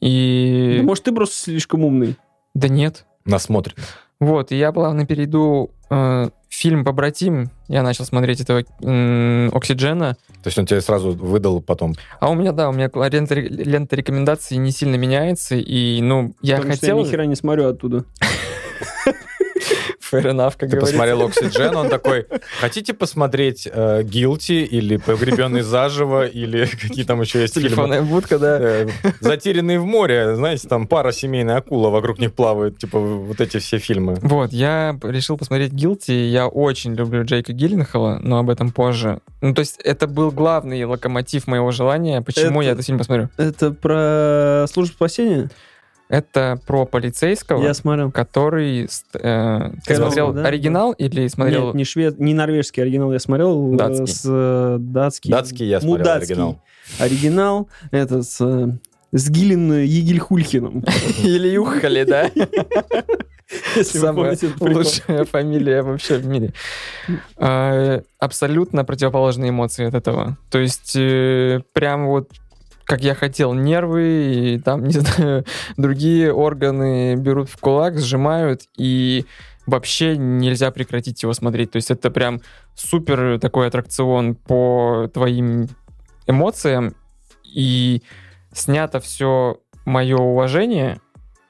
И... Может, ты просто слишком умный. Да нет. Насмотрен. Вот, и я плавно перейду э, фильм «Побратим». Я начал смотреть этого м, «Оксиджена». То есть он тебе сразу выдал потом. А у меня, да, у меня лента, лента рекомендаций не сильно меняется, и, ну, я Потому что хотел... я ни хера не смотрю оттуда. Fair enough, как Ты говорится. посмотрел «Оксиджен», он такой, хотите посмотреть э, «Гилти» или «Погребенный заживо» или какие там еще есть фильмы? Телефонная будка, да. Э, «Затерянные в море», знаете, там пара семейная акула вокруг них плавает, типа вот эти все фильмы. Вот, я решил посмотреть «Гилти». Я очень люблю Джейка Гилленхола, но об этом позже. Ну, то есть это был главный локомотив моего желания, почему Это- я этот фильм посмотрю. Это про службу спасения? Это про полицейского, Я смотрел. который... э, ты Кэрол, смотрел да? оригинал или смотрел... Нет, не швед, не норвежский оригинал я смотрел. э, Датский. С э, датский. Датский я смотрел Мудацкий. оригинал. Оригинал. Это с, э, с Гиллен Егельхульхином. Или Юхали, да? Самая лучшая фамилия вообще в мире. А, Абсолютно противоположные эмоции от этого. То есть э, прям вот как я хотел, нервы и там, не знаю, другие органы берут в кулак, сжимают, и вообще нельзя прекратить его смотреть. То есть это прям супер такой аттракцион по твоим эмоциям, и снято все мое уважение,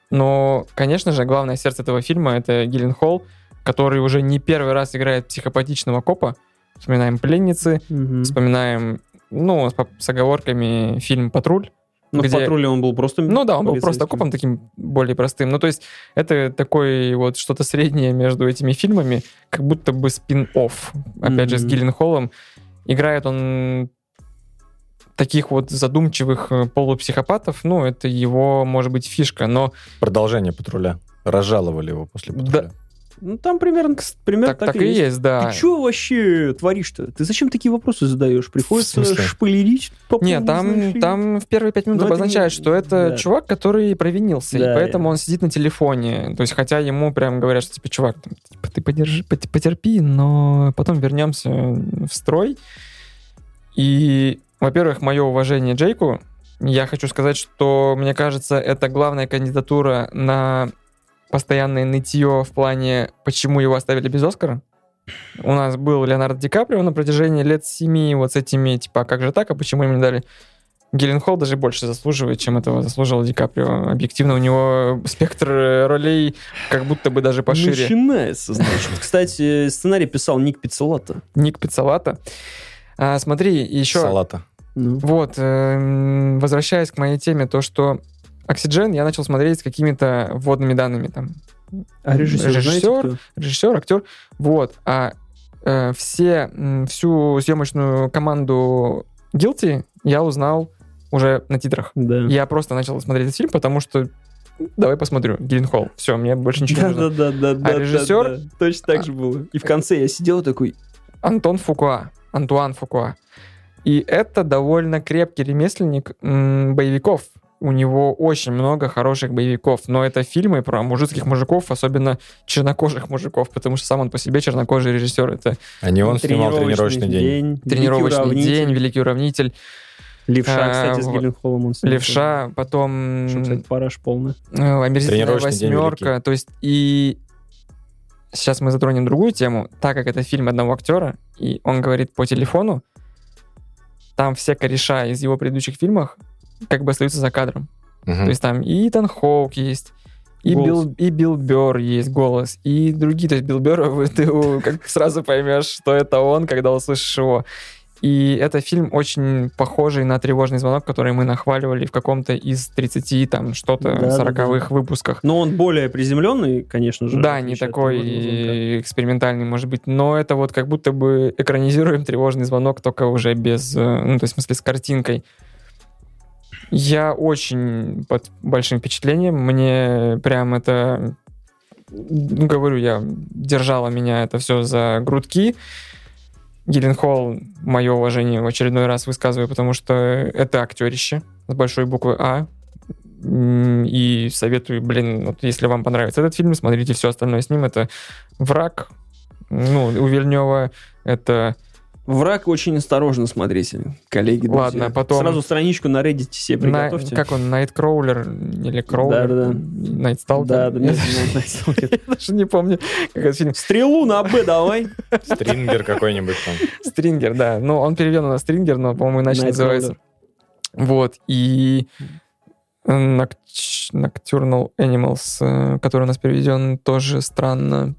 но, конечно же, главное сердце этого фильма — это Гиллен Холл, который уже не первый раз играет психопатичного копа, вспоминаем «Пленницы», Мгм. вспоминаем, ну, с, оговорками фильм «Патруль». Ну, в где- патруле он был просто... Ну да, он был просто копом таким более простым. Ну, то есть это такой вот что-то среднее между этими фильмами, как будто бы спин-офф. Опять же, с. Гилленхолом. Играет он таких вот задумчивых э, полупсихопатов, ну, это его, может быть, фишка, но Продолжение патруля. Разжаловали его после патруля. Ну, там примерно, примерно так, так и есть, да. Ты что вообще творишь-то? Ты зачем такие вопросы задаешь? Приходится по Нет, знаешь там, там в первые пять минут Ну, обозначает, не- что это да. чувак, который провинился, Да, и поэтому я- он сидит на телефоне. То есть, хотя ему прям говорят, что типа, чувак, типа, ты подержи, пот- потерпи, но потом вернемся в строй. И, во-первых, мое уважение Джейку. Я хочу сказать, что, мне кажется, это главная кандидатура на постоянное нытье в плане, почему его оставили без Оскара. У нас был Леонардо Ди Каприо на протяжении лет семи вот с этими, типа, а как же так, а почему ему не дали? Геленхол даже больше заслуживает, чем этого заслужил Ди Каприо. Объективно, у него спектр ролей как будто бы даже пошире. Начинается, значит. Кстати, сценарий писал Ник Пиццелата. Ник Пиццалата. А, смотри, еще... Салата. Ну. Вот, эм, возвращаясь к моей теме, то, что Оксиджен я начал смотреть с какими-то вводными данными. Там, А режиссер, знаете, Режиссер? кто? режиссер, актер. Вот. А э, все, всю съемочную команду Guilty я узнал уже на титрах. Да. Я просто начал смотреть этот фильм, потому что давай посмотрю. Гилленхолл. Все, мне больше ничего не Да, нужно. да, да, да, да. режиссер? да, да. Точно так А. же было. И в конце я сидел такой, Антон Фукуа. Антуан Фукуа. И это довольно крепкий ремесленник м, боевиков. У него очень много хороших боевиков, но это фильмы про мужицких мужиков, особенно чернокожих мужиков, потому что сам он по себе чернокожий режиссер. Это А не он снимал тренировочный день. Великий тренировочный уравнитель. день, великий уравнитель, Левша, А, кстати, с вот. Гилленхолом он снял. левша, потом Что, кстати, полный. э, омерзительная день восьмерка. То есть и сейчас мы затронем другую тему, так как это фильм одного актера, и он говорит по телефону, там все кореша из его предыдущих фильмов как бы остаются за кадром. Мгм. То есть там и Итан Хоук есть, и Голос. Билл, и Билл Бёрр есть голос, и другие. То есть Билл Бёрр, ты как сразу поймешь, что это он, когда услышишь его. И это фильм очень похожий на тревожный звонок, который мы нахваливали в каком-то из 30 там что-то Да, да, 40 выпусках. Но он более приземленный, конечно же. Да, не такой экспериментальный, может быть, но это вот как будто бы экранизируем тревожный звонок, только уже без, э, ну, то есть, в смысле, с картинкой. Я очень под большим впечатлением. Мне прям это, ну, говорю, я держала меня это все за грудки. Гилленхолл, мое уважение в очередной раз высказываю, потому что это актерище с большой буквы А. И советую, блин, вот если вам понравится этот фильм, смотрите все остальное с ним. Это «Враг», ну, у Вильнева это Враг очень осторожно смотрите, коллеги. друзья. Ладно, потом- Сразу страничку на Reddit себе на- приготовьте. как он, Найткроулер или Кроулер? Найтсталкер? Да, да, Я да. даже не помню, как этот фильм. Стрелу на Б давай. Стрингер какой-нибудь там. Стрингер, да. Ну, он переведен на Стрингер, но, по-моему, иначе называется. Вот, и Nocturnal Animals, э, который у нас переведен, тоже странно.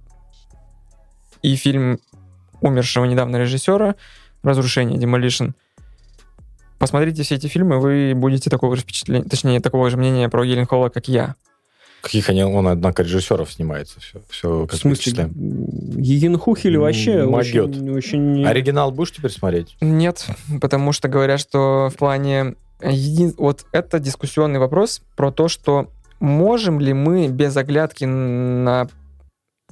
И фильм умершего недавно режиссера «Разрушение», Demolition. Посмотрите все эти фильмы, вы будете такого же впечатления, точнее, такого же мнения про Гелленхола, как я. Каких они, он, однако, режиссеров снимается. Все, все В как смысле, вычисляем. Егенхухель вообще Могет. очень, очень... Оригинал будешь теперь смотреть? Нет, потому что говорят, что в плане... еди- Вот это дискуссионный вопрос про то, что можем ли мы без оглядки на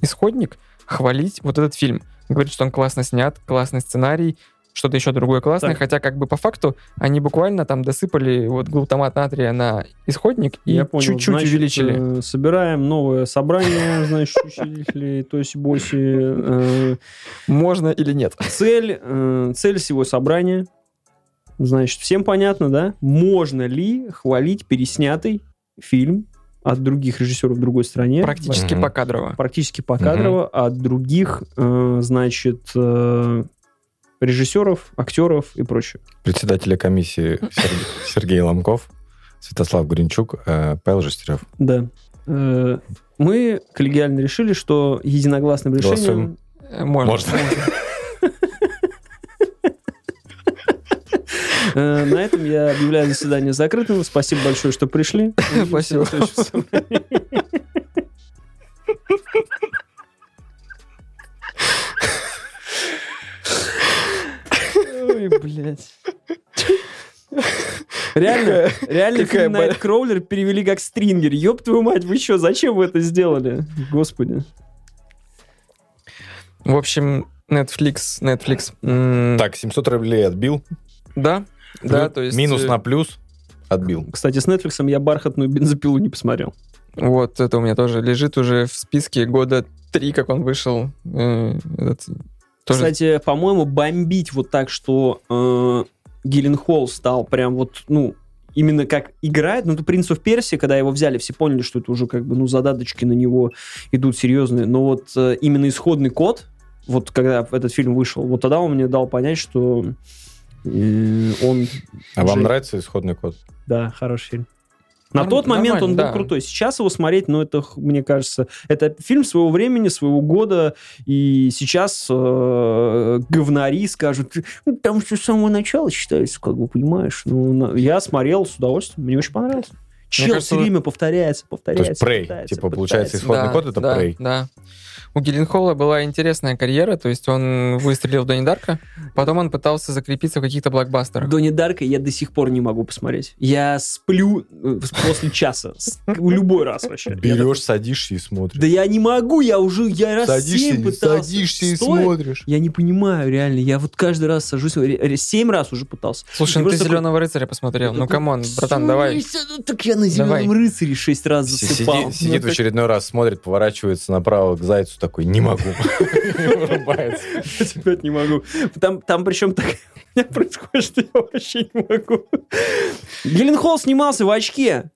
исходник хвалить вот этот фильм. Говорит, что он классно снят, классный сценарий, что-то еще другое классное, Так. хотя как бы по факту они буквально там досыпали вот глутамат натрия на исходник и чуть-чуть увеличили. э, собираем новое собрание, значит, учителей Тоси-Боси. Э, Можно или нет? Цель, э, цель всего собрания, значит, всем понятно, да? Можно ли хвалить переснятый фильм от других режиссеров в другой стране? Практически Мгм. покадрово. практически покадрово от других, э, значит, э, режиссеров, актеров и прочее. Председателя комиссии Сергей, Сергей Ломков, Святослав Гринчук, э, Павел Жестерев. Да. Э, Мы коллегиально решили, что единогласным решением... Э, Можно. Можно. Э, На этом я объявляю заседание закрытым. Спасибо большое, что пришли. Спасибо. Ой, блядь. Реально, реально фильм Найткроулер перевели как стрингер. Ёб твою мать, вы что, зачем вы это сделали? Господи. В общем, Netflix, Netflix. Так, 700 рублей отбил. Да, да, то есть... Минус э, на плюс отбил. Кстати, с Netflix я бархатную бензопилу не посмотрел. Вот, это у меня тоже лежит уже в списке года три, как он вышел. Э, этот, тоже- Кстати, по-моему, бомбить вот так, что э, Гилленхолл стал прям вот, ну, именно как играет, ну, это «Принц of Персия», когда его взяли, все поняли, что это уже как бы, ну, задаточки на него идут серьезные, но вот э, именно исходный код, вот когда этот фильм вышел, вот тогда он мне дал понять, что э, он... А вам уже- нравится исходный код? Да, хороший фильм. На Норм- тот момент он был да. крутой. Сейчас его смотреть, ну, это, мне кажется, это фильм своего времени, своего года, и сейчас э, говнари скажут, «Ну, там все с самого начала считается, как бы, понимаешь. Ну, на- я смотрел с удовольствием, мне очень понравилось. Чел кажется, все время повторяется, То повторяется. есть Prey, типа, получается, исходный код это да, Prey. Да. У Гилленхола была интересная карьера, то есть он выстрелил в Донни Дарка, потом он пытался закрепиться в каких-то блокбастерах. Донни Дарка я до сих пор не могу посмотреть. Я сплю э, после часа. Любой раз вообще. Берешь, садишься и смотришь. Да я не могу, я уже, я раз садишься, семь пытался. садишься и смотришь. Я не понимаю, реально. Я вот каждый раз сажусь, семь раз уже пытался. Слушай, ну ты «Зеленого рыцаря» посмотрел. Ну, come on, братан, «Всё, давай. Лися, ну Так я на зеленом Давай. рыцаре шесть раз засыпал. Сидит, сидит Ну, в очередной раз, смотрит, поворачивается направо к зайцу, такой, не могу. Опять не могу. Там, там причем так у меня происходит, что я вообще не могу. Геленхолл снимался в очке.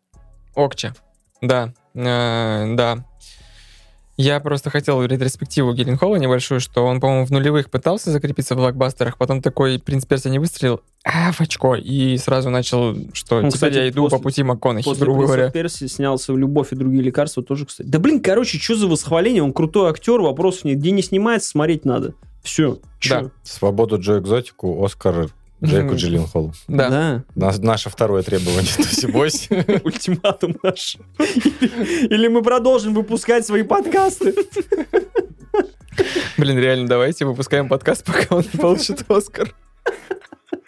Окча. Да, э, да. Я просто хотел ретроспективу Гилленхола небольшую, что он, по-моему, в нулевых пытался закрепиться в блокбастерах, потом такой «Принц Персия» не выстрелил, а, в очко, и сразу начал, что Ну, теперь кстати, я иду после- по пути МакКонахи, После грубо «Принца говоря. Персии» снялся в «Любовь и другие лекарства» тоже, кстати. Да блин, короче, что за восхваление? Он крутой актер, вопросов нет. Где не снимается, смотреть надо. Все. Да. Свободу Джо Экзотику, Оскар Джеку Мгм. Джилленхолу. Да. да. Нас- Наше второе требование. Туси Бойс. ультиматум наш. Или, или мы продолжим выпускать свои подкасты. Блин, реально, давайте выпускаем подкаст, пока он не получит Оскар.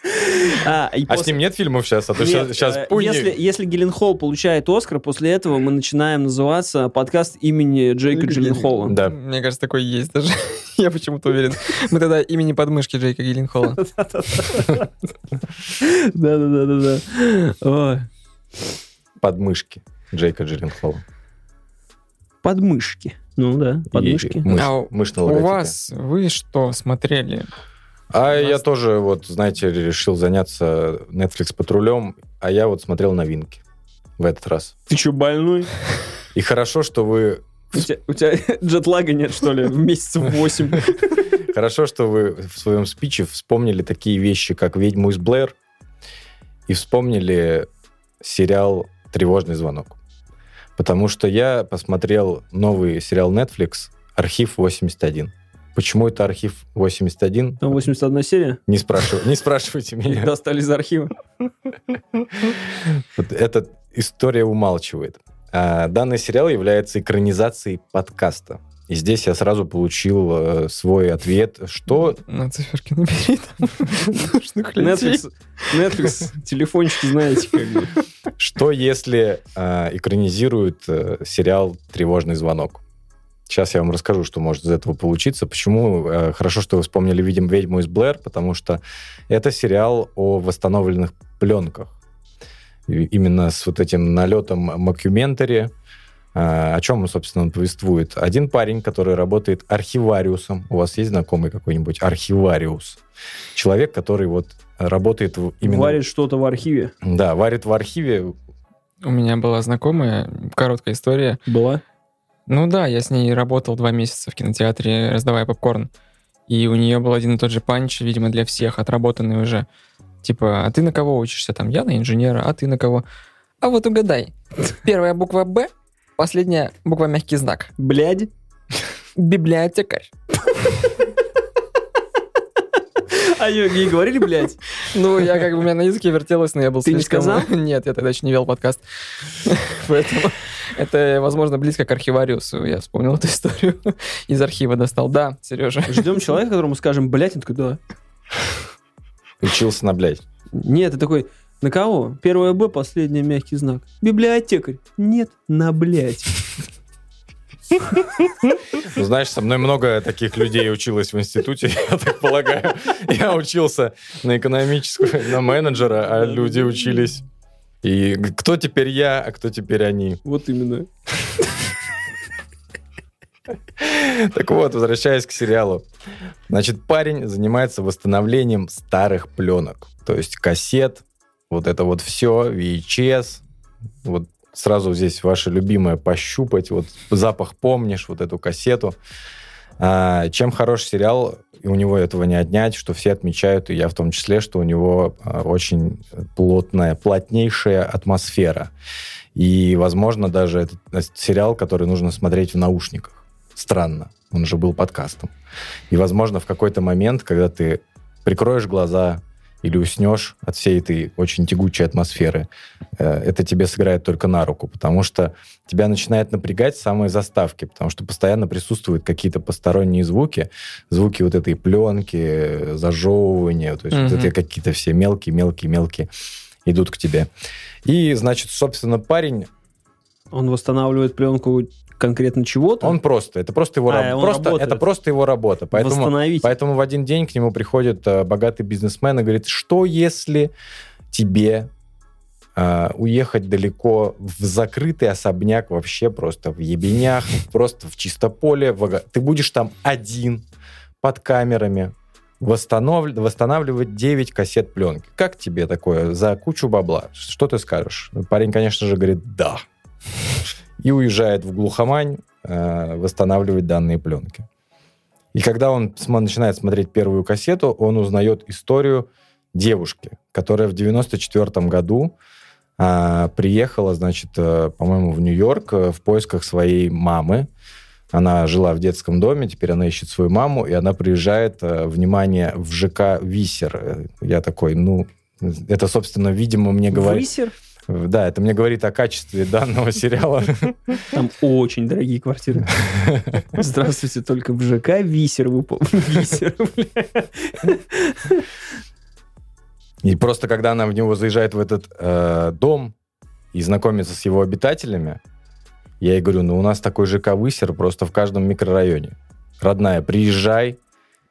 А, и А с после- ним нет фильмов сейчас? А то Нет, сейчас э, пуни... если, если Гилленхолл получает Оскар, после этого мы начинаем называться подкаст имени Джейка Джилленхола. Да. Мне кажется, такой есть даже. Я почему-то уверен. Мы тогда имени подмышки Джейка Гилленхола. Да-да-да-да-да. Подмышки Джейка Джилленхола. Подмышки. Ну да, подмышки. мышь- А у- мышь У вас, вы что смотрели? А я тоже, вот, знаете, решил заняться Netflix патрулем, а я вот смотрел новинки в этот раз. Ты что, больной? И хорошо, что вы У тебя, у тебя джетлага нет, что ли, в месяцев 8? Хорошо, что вы в своем спиче вспомнили такие вещи, как «Ведьму из Блэр», и вспомнили сериал «Тревожный звонок». Потому что я посмотрел новый сериал Netflix «Архив 81». Почему это «Архив 81»? Там 81 серия. Не, спрашивай, не спрашивайте меня. достали из архива. Вот эта история умалчивает. А, данный сериал является экранизацией подкаста. И здесь я сразу получил э, свой ответ, что На циферке набери там нужных людей. Netflix, Netflix, телефончики, знаете, как бы. Что если э, экранизируют э, сериал «Тревожный звонок»? Сейчас я вам расскажу, что может из этого получиться. Почему э, хорошо, что вы вспомнили «Видим ведьму из Блэр», потому что это сериал о восстановленных пленках. И именно с вот этим налетом мокюментари. Э, о чем он, собственно, он повествует? Один парень, который работает архивариусом. У вас есть знакомый какой-нибудь архивариус? Человек, который вот работает именно... Варит что-то в архиве. Да, варит в архиве, У меня была знакомая, короткая история. Была? Ну да, я с ней работал два месяца в кинотеатре, раздавая попкорн. И у нее был один и тот же панч, видимо, для всех, отработанный уже. Типа, а ты на кого учишься? Там, я на инженера, а ты на кого? А вот угадай. Первая буква «Б», последняя буква «Мягкий знак». Блядь. Библиотекарь. А ей говорили, блядь? Ну, я как бы, у меня на языке вертелось, но я был Ты не сказал? Нет, я тогда еще не вел подкаст. Поэтому это, возможно, близко к архивариусу. Я вспомнил эту историю. Из архива достал. Да, Сережа. Ждем человека, которому скажем, блядь, он такой, да. Учился на блядь. Нет, ты такой, на кого? Первое Б, последний мягкий знак. Библиотекарь. Нет, на блядь. Ну, знаешь, со мной много таких людей училось в институте, я так полагаю. Я учился на экономическую, на менеджера, а люди учились. И кто теперь я, а кто теперь они? Вот именно. Так вот, возвращаясь к сериалу. Значит, парень занимается восстановлением старых пленок. То есть кассет, вот это вот все, VHS. Вот сразу здесь ваше любимое пощупать. Вот запах помнишь, вот эту кассету. А, чем хороший сериал, и у него этого не отнять, что все отмечают, и я в том числе, что у него а, очень плотная, плотнейшая атмосфера. И, возможно, даже этот сериал, который нужно смотреть в наушниках. Странно. Он же был подкастом. И, возможно, в какой-то момент, когда ты прикроешь глаза или уснешь от всей этой очень тягучей атмосферы, э, это тебе сыграет только на руку, потому что тебя начинает напрягать самые заставки, потому что постоянно присутствуют какие-то посторонние звуки, звуки вот этой пленки, зажевывания, то есть вот Мгм. эти какие-то все мелкие-мелкие-мелкие идут к тебе. И, значит, собственно, парень, Он восстанавливает пленку конкретно чего-то. он просто, это просто его А, раб- просто, работает. это просто его работа. Поэтому, поэтому в один день к нему приходит э, богатый бизнесмен и говорит, что если тебе э, уехать далеко в закрытый особняк вообще просто в ебенях, просто в чистополе, в ты будешь там один под камерами, восстанов- восстанавливать 9 кассет пленки. Как тебе такое за кучу бабла? Что ты скажешь? Парень, конечно же, говорит «да». И уезжает в глухомань э, восстанавливать данные пленки. И когда он начинает смотреть первую кассету, он узнает историю девушки, которая в 94 году а, приехала, значит, э, по-моему, в Нью-Йорк э, в поисках своей мамы. Она жила в детском доме, теперь она ищет свою маму, и она приезжает, э, внимание, в ЖК «Висер». Э, Я такой, ну, это, собственно, видимо, мне говорит... Высер. Да, это мне говорит о качестве данного сериала. Там очень дорогие квартиры. Здравствуйте, только в ЖК Висер. Вы Висер. И просто когда она в него заезжает в этот э, дом и знакомится с его обитателями, я ей говорю, ну у нас такой ЖК Высер просто в каждом микрорайоне. Родная, приезжай,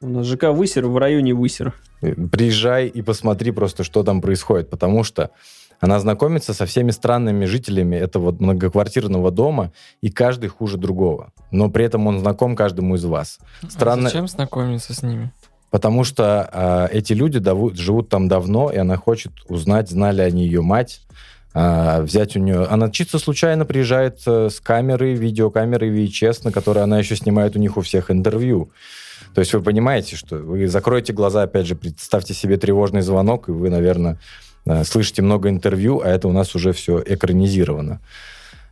У нас ЖК Высер в районе Высер. приезжай и посмотри просто, что там происходит, потому что она знакомится со всеми странными жителями этого многоквартирного дома, и каждый хуже другого. Но при этом он знаком каждому из вас. Странно. А зачем знакомиться с ними? Потому что а, эти люди даву- живут там давно, и она хочет узнать, знали они ее мать, а, взять у нее... Она чисто случайно приезжает э, с камерой, видеокамерой VHS, на которой она еще снимает у них у всех интервью. То есть вы понимаете, что вы закроете глаза, опять же, представьте себе тревожный звонок, и вы, наверное, э, слышите много интервью, а это у нас уже все экранизировано.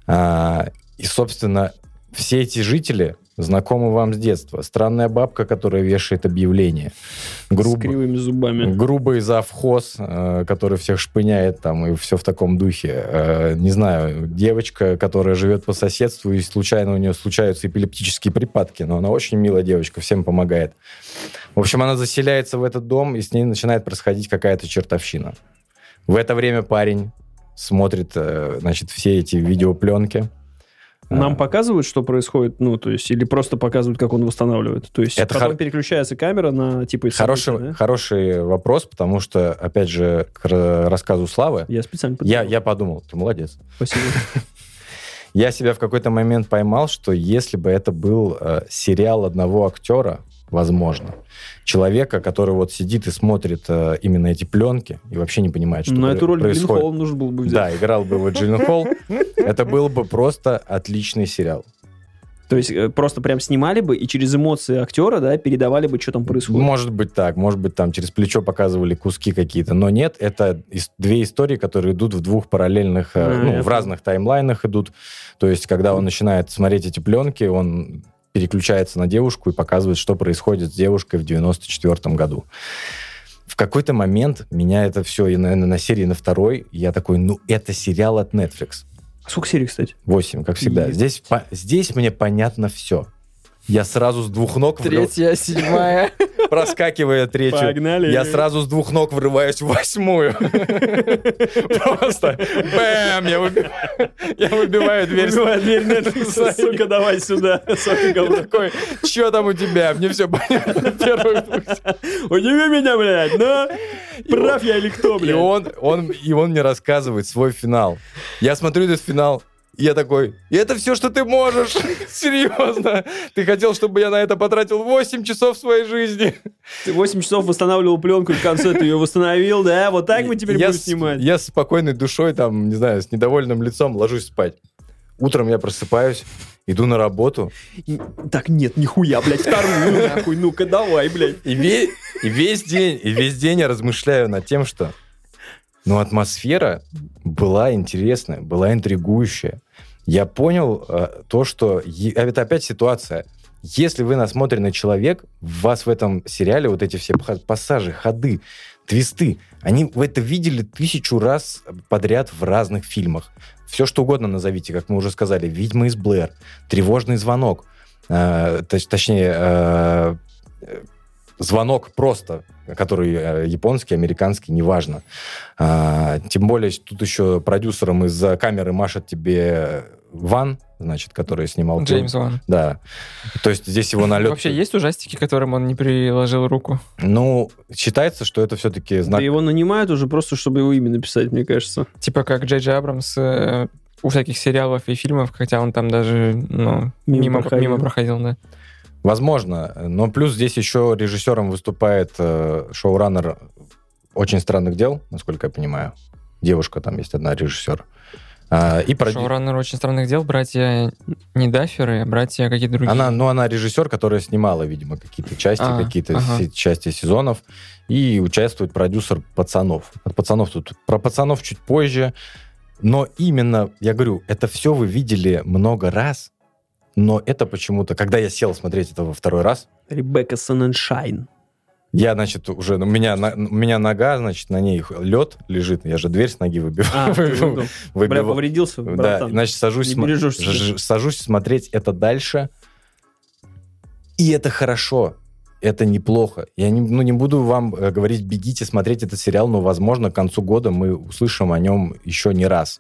А, И, собственно, все эти жители знакомы вам с детства. Странная бабка, которая вешает объявления. С Грубо, кривыми зубами. грубый завхоз, э, который всех шпыняет там, и все в таком духе. Э, Не знаю, девочка, которая живет по соседству, и случайно у нее случаются эпилептические припадки, но она очень милая девочка, всем помогает. В общем, она заселяется в этот дом, и с ней начинает происходить какая-то чертовщина. В это время парень смотрит, э, значит, все эти видеопленки. Нам А, показывают, что происходит, ну, то есть, или просто показывают, как он восстанавливает. То есть, Это потом хор- переключается камера на типа Хороший, да? хороший вопрос, потому что, опять же, к ра- рассказу Славы, Я специально я, подумал. я подумал, ты молодец. Спасибо. Я себя в какой-то момент поймал, что если бы это был э, сериал одного актера, возможно, человека, который вот сидит и смотрит э, именно эти пленки и вообще не понимает, что про- эту роль происходит. Холм нужно было бы взять. Да, играл бы его Джилленхол. Это был бы просто отличный сериал. То есть, э, просто прям снимали бы и через эмоции актера, да, передавали бы, что там происходит. Может быть так, может быть там через плечо показывали куски какие-то, но нет, это ис- две истории, которые идут в двух параллельных, э, А, ну, в разных таймлайнах идут. То есть, когда он начинает смотреть эти пленки, он переключается на девушку и показывает, что происходит с девушкой в 94 году. какой-то момент меня это все, и, наверное, на серии на второй, я такой, ну, это сериал от Netflix. Сколько серий, кстати? 8, как всегда. И- Здесь, по- здесь мне понятно все. Я сразу с двух ног, врыв- Третья, седьмая. проскакивая третью, Погнали. я сразу с двух ног врываюсь в восьмую. Просто бэм, я выбиваю, я выбиваю дверь. Дверь сука, давай сюда. Такой, что там у тебя? Мне все понятно. Первый путь. Удиви меня, блядь, ну? Прав я или кто, И блядь? он, он, и он мне рассказывает свой финал. Я смотрю этот финал, я такой, и это все, что ты можешь? Серьезно? Ты хотел, чтобы я на это потратил 8 часов своей жизни? Ты 8 часов восстанавливал пленку, и в конце ты ее восстановил, да? Вот так мы теперь я будем с- снимать. Я с спокойной душой, там, не знаю, с недовольным лицом ложусь спать. Утром я просыпаюсь, иду на работу, И- Так, нет, нихуя, блядь, вторую, нахуй, ну-ка, давай, блядь. и, ве- и весь день, и весь день я размышляю над тем, что ну, атмосфера была интересная, была интригующая. Я понял э, то, что... е- а Это опять ситуация. Если вы насмотренный человек, вас в этом сериале вот эти все пассажи, ходы, твисты, они вы это видели тысячу раз подряд в разных фильмах. Все что угодно назовите, как мы уже сказали. «Ведьма из Блэр», «Тревожный звонок», э, точ- точнее, э, звонок просто, который э, японский, американский, неважно. А, тем более тут еще продюсером из-за камеры машет тебе Ван, значит, который снимал... Джеймс. Ван. Да. То есть здесь его налет... Вообще есть ужастики, которым он не приложил руку? Ну, считается, что это все-таки Да знак... его нанимают уже просто, чтобы его имя написать, мне кажется. Типа как Джей Джей Абрамс э, у всяких сериалов и фильмов, хотя он там даже ну, Мимо мимо, проходил. мимо проходил, да. Возможно. Но плюс здесь еще режиссером выступает э, шоураннер «Очень странных дел», насколько я понимаю. Девушка там есть одна режиссер. А, и проди- Шоураннер очень странных дел, братья не Дафферы, а братья какие-то другие. Она, ну, она режиссер, которая снимала, видимо, какие-то части, А, какие-то ага. части сезонов. И участвует продюсер «Пацанов». От «Пацанов» тут... Про «Пацанов» чуть позже. Но именно, я говорю, это все вы видели много раз, но это почему-то, когда я сел смотреть это во второй раз, Ребекка Саненшайн. я, значит, уже, у меня, на- у меня нога, значит, на ней лед лежит, я же дверь с ноги выбиваю. А, выбил. Бля, повредился, Да, братан. значит, сажусь, ж- ж- сажусь смотреть это дальше, и это хорошо, это неплохо. Я не, ну, не буду вам э, говорить, бегите смотреть этот сериал, но, возможно, к концу года мы услышим о нем еще не раз.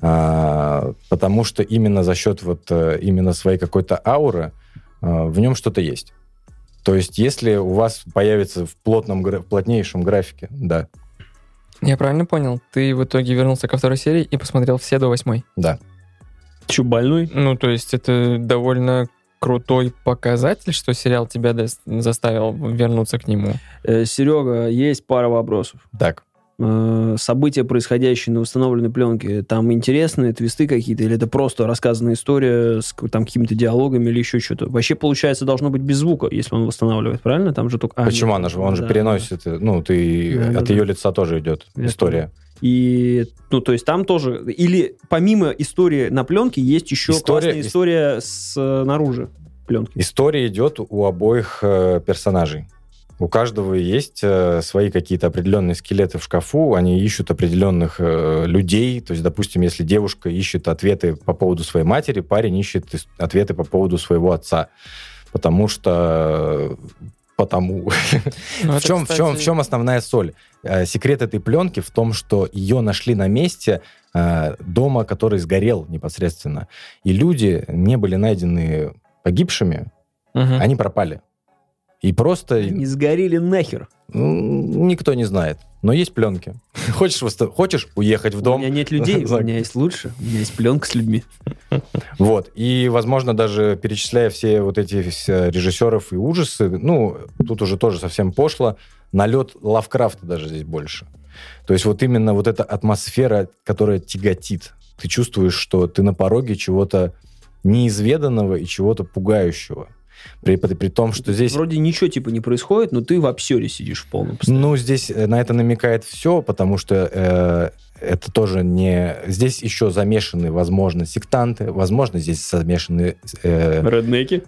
А, потому что именно за счет вот э, именно своей какой-то ауры а, в нем что-то есть. То есть, если у вас появится в плотном, в плотнейшем графике, да, Я правильно понял? Ты в итоге вернулся ко второй серии и посмотрел все до восьмой. да. Че, больной? Ну, то есть это довольно крутой показатель, что сериал тебя заставил вернуться к нему. Э, Серега, есть пара вопросов. Так, События, происходящие на установленной пленке, там интересные твисты какие-то, или это просто рассказанная история с там какими-то диалогами или еще что-то? Вообще, получается, должно быть без звука, если он восстанавливает, правильно? Там же только... а, Почему нет, она же, он же да, переносит, э, ну, ты, Да, да, от да. ее лица тоже идет Я история. И, ну, то есть там тоже... Или помимо истории на пленке есть еще История- классная история снаружи пленки. История идет у обоих э, персонажей. У каждого есть э, свои какие-то определенные скелеты в шкафу, они ищут определенных э, людей. То есть, допустим, если девушка ищет ответы по поводу своей матери, парень ищет ответы по поводу своего отца. Потому что... Потому. Ну, В это, чем, в, чем, в кстати, чем основная соль? Э, Секрет этой пленки в том, что ее нашли на месте э, дома, который сгорел непосредственно. И люди не были найдены погибшими, мгм. они пропали. И просто Не сгорели нахер. м, никто не знает. Но есть пленки. Хочешь, восста- хочешь уехать в У дом? меня нет людей, у меня есть лучше. У меня есть пленка с людьми. Вот. И, возможно, даже перечисляя все вот эти режиссеров и ужасы, ну, тут уже тоже совсем пошло, налет Лавкрафта даже здесь больше. То есть вот именно вот эта атмосфера, которая тяготит. Ты чувствуешь, что ты на пороге чего-то неизведанного и чего-то пугающего. При, при, при том, что здесь... Вроде ничего типа не происходит, но ты в обсере сидишь в полном постоянно. Ну, здесь э, на это намекает все, потому что э, это тоже не... Здесь еще замешаны, возможно, сектанты, возможно, здесь замешаны... э, Реднеки.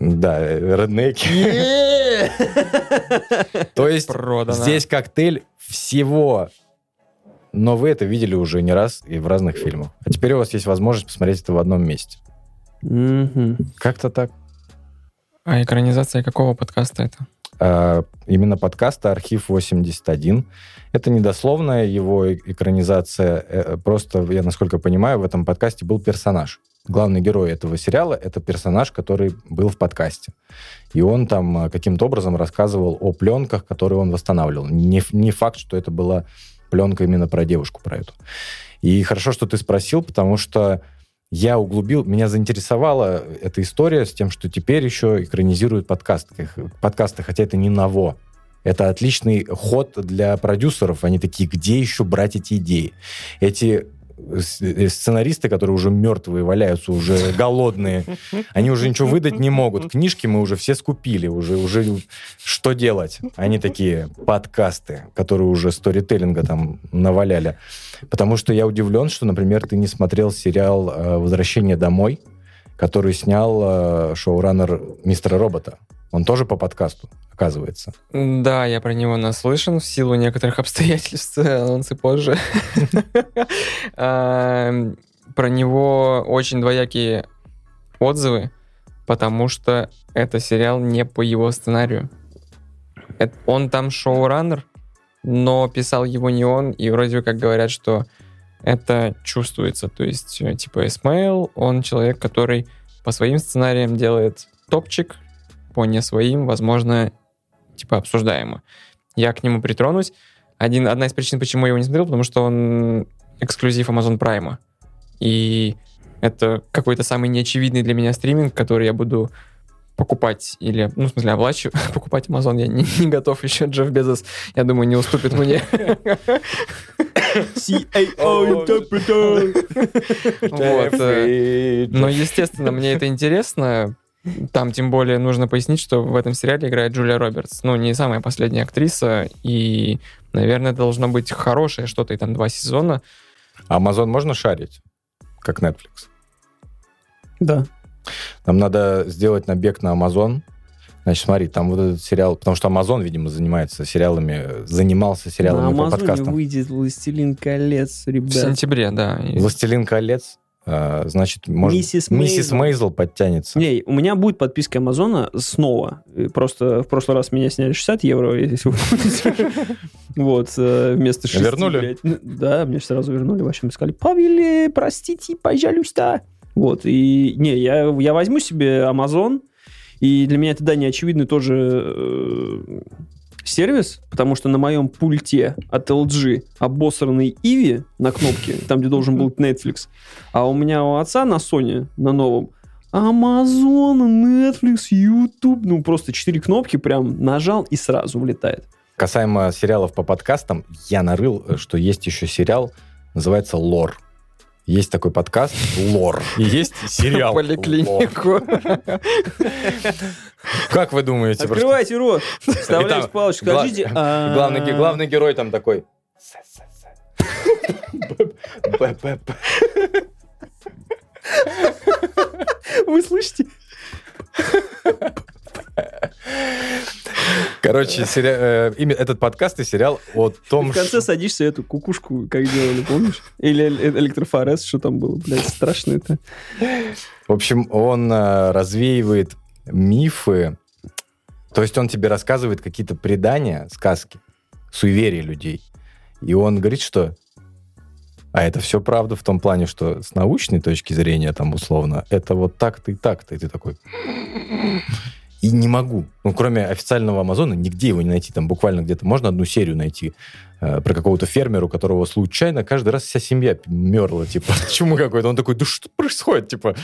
Да, э, реднеки. То есть здесь коктейль всего. Но вы это видели уже не раз и в разных фильмах. А теперь у вас есть возможность посмотреть это в одном месте. Мгм. Как-то так. А экранизация какого подкаста это? А, именно подкаста «Архив 81». Это недословная его экранизация. Э, Просто, я насколько понимаю, в этом подкасте был персонаж. Главный герой этого сериала — это персонаж, который был в подкасте. И он там э, каким-то образом рассказывал о пленках, которые он восстанавливал. Не, не факт, что это была пленка именно про девушку, про эту. И хорошо, что ты спросил, потому что я углубил, меня заинтересовала эта история с тем, что теперь еще экранизируют подкасты, подкасты хотя это не ново. Это отличный ход для продюсеров. Они такие, где еще брать эти идеи? Эти сценаристы, которые уже мертвые валяются, уже голодные, они уже ничего выдать не могут. Книжки мы уже все скупили, уже, уже что делать? Они такие подкасты, которые уже сторителлинга там наваляли. Потому что я удивлен, что, например, ты не смотрел сериал э, «Возвращение домой», который снял э, шоураннер «Мистера Робота». Он тоже по подкасту, оказывается. Да, я про него наслышан в силу некоторых обстоятельств, анонсы позже. А, Про него очень двоякие отзывы, потому что это сериал не по его сценарию. Он там шоураннер, но писал его не он, и вроде как говорят, что это чувствуется. То есть, э, типа, Эсмейл, он человек, который по своим сценариям делает топчик, по не своим, возможно, типа обсуждаемо. Я к нему притронусь. Один, одна из причин, почему я его не смотрел, потому что он эксклюзив Amazon Prime. И это какой-то самый неочевидный для меня стриминг, который я буду покупать или, ну, в смысле, оплачивать, покупать Amazon я не, не готов еще. Джефф Безос, я думаю, не уступит мне. CAO. Вот, э, Но, естественно, мне это интересно. Там, тем более, нужно пояснить, что в этом сериале играет Джулия Робертс. Ну, не самая последняя актриса. И, наверное, это должно быть хорошее что-то. И там два сезона. Amazon можно шарить, как Netflix? Да. Нам надо сделать набег на Amazon. Значит, смотри, там вот этот сериал, потому что Amazon, видимо, занимается сериалами, занимался На сериалами по Амазоне подкастам. выйдет «Властелин колец», В ребят. сентябре, да. «Властелин колец», э, значит, может, Миссис миссис Мейзел. Подтянется. Не, у меня будет подписка Амазона снова. Просто в прошлый раз меня сняли 60 евро, если вы. Вот, э, вместо 6. Вернули? Ну, Да, мне сразу вернули. В общем, сказали, Павел, простите, пожалуйста. Вот, и не, я, я возьму себе Amazon, и для меня это, да, неочевидный тоже э, сервис, потому что на моем пульте от LG обосранный Иви на кнопке, там, где должен был Netflix, а у меня у отца на Sony, на новом, Amazon, Netflix, YouTube, ну просто четыре кнопки прям нажал и сразу влетает. Касаемо сериалов по подкастам, я нарыл, э, что есть еще сериал, называется «Лор». Есть такой подкаст «Лор». И есть сериал. Поликлинику. Как вы думаете? Открывайте рот, вставляйте палочку, скажите. а, Главный, ге- главный герой там такой... Вы слышите? Короче, сериа- э, этот подкаст и сериал о том, в конце садишься эту кукушку, как делали, помнишь? Или э- электрофорез, что там было, блядь, страшно это. В общем, он э, развеивает мифы. То есть он тебе рассказывает какие-то предания, сказки, суеверия людей. И он говорит, что... А это все правда в том плане, что с научной точки зрения, там, условно, это вот так-то и так-то. И ты такой... И не могу. Ну, кроме официального Амазона, нигде его не найти. Там буквально где-то можно одну серию найти э, про какого-то фермера, у которого случайно каждый раз вся семья мерла. Типа, чему какой-то? Он такой, да что происходит? Типа,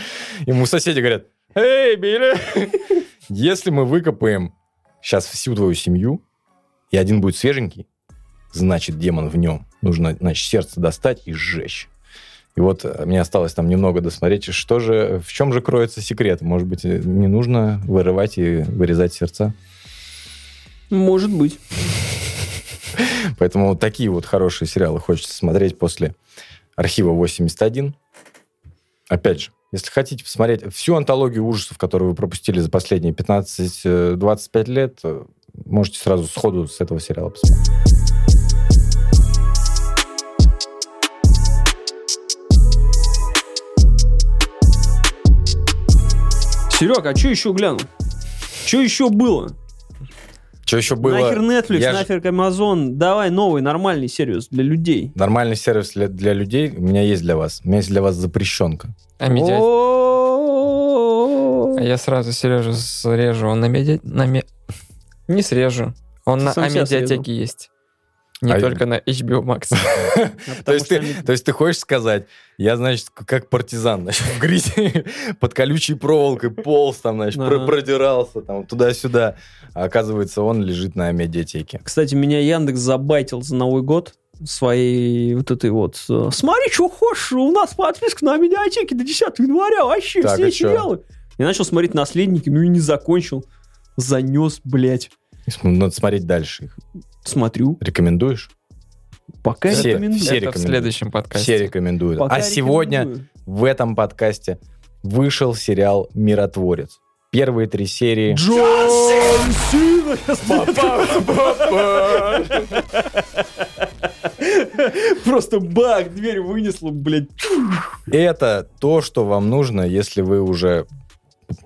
ему соседи говорят, эй, Билли, если мы выкопаем сейчас всю твою семью, и один будет свеженький, значит, демон в нем. Нужно, значит, сердце достать и сжечь. И вот э, мне осталось там немного досмотреть, что же, в чем же кроется секрет. Может быть, э, не нужно вырывать и вырезать сердца. Может быть. Поэтому такие вот хорошие сериалы хочется смотреть после архива 81. Опять же, Если хотите посмотреть всю антологию ужасов, которую вы пропустили за последние 15-25 лет, э, можете сразу сходу с этого сериала посмотреть. Серег, а что еще глянул? Что еще было? Что еще было? Нахер Netflix, Я ж- нахер Amazon. Давай новый нормальный сервис для людей. Нормальный сервис для, для людей у меня есть для вас. У меня есть для вас запрещенка. А медиа-. А я сразу Сережу срежу. Он на медиа... На ме- Не срежу. Он Ты на себя медиатеке есть. Не А- только на HBO Max. А То есть, ты, хочешь сказать, я, значит, как партизан, значит, в грязи под колючей проволокой полз, там, значит, продирался там туда-сюда. А оказывается, он лежит на медиатеке. Кстати, меня Яндекс забайтил за Новый год своей вот этой вот э, смотри, что хочешь, у нас подписка на медиатеке до 10 января, вообще Так, все сериалы. Я начал смотреть «Наследники», ну и не закончил. Занес, блядь. Надо смотреть дальше их. Смотрю, Рекомендуешь? пока Все- рекомендую. все Это в следующем Все подкасте. рекомендуют. Пока а сегодня рекомендую. в этом подкасте вышел сериал «Миротворец». Первые три серии. Джон Сина! Просто бак, дверь вынесло, блядь. Это то, что вам нужно, если вы уже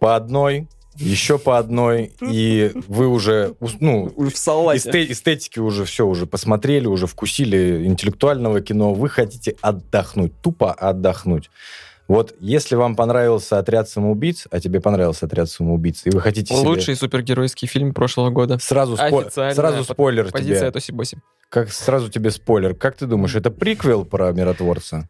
по одной, еще по одной, и вы уже, ну, в салате. эсте- эстетики уже все уже посмотрели, уже вкусили интеллектуального кино, вы хотите отдохнуть, тупо отдохнуть. Вот если вам понравился «Отряд самоубийц», а тебе понравился «Отряд самоубийц», и вы хотите себе- Лучший супергеройский фильм прошлого года. Сразу, спо- сразу спойлер Позиция тебе. Тоси Боси. Как сразу тебе спойлер. Как ты думаешь, это приквел про миротворца?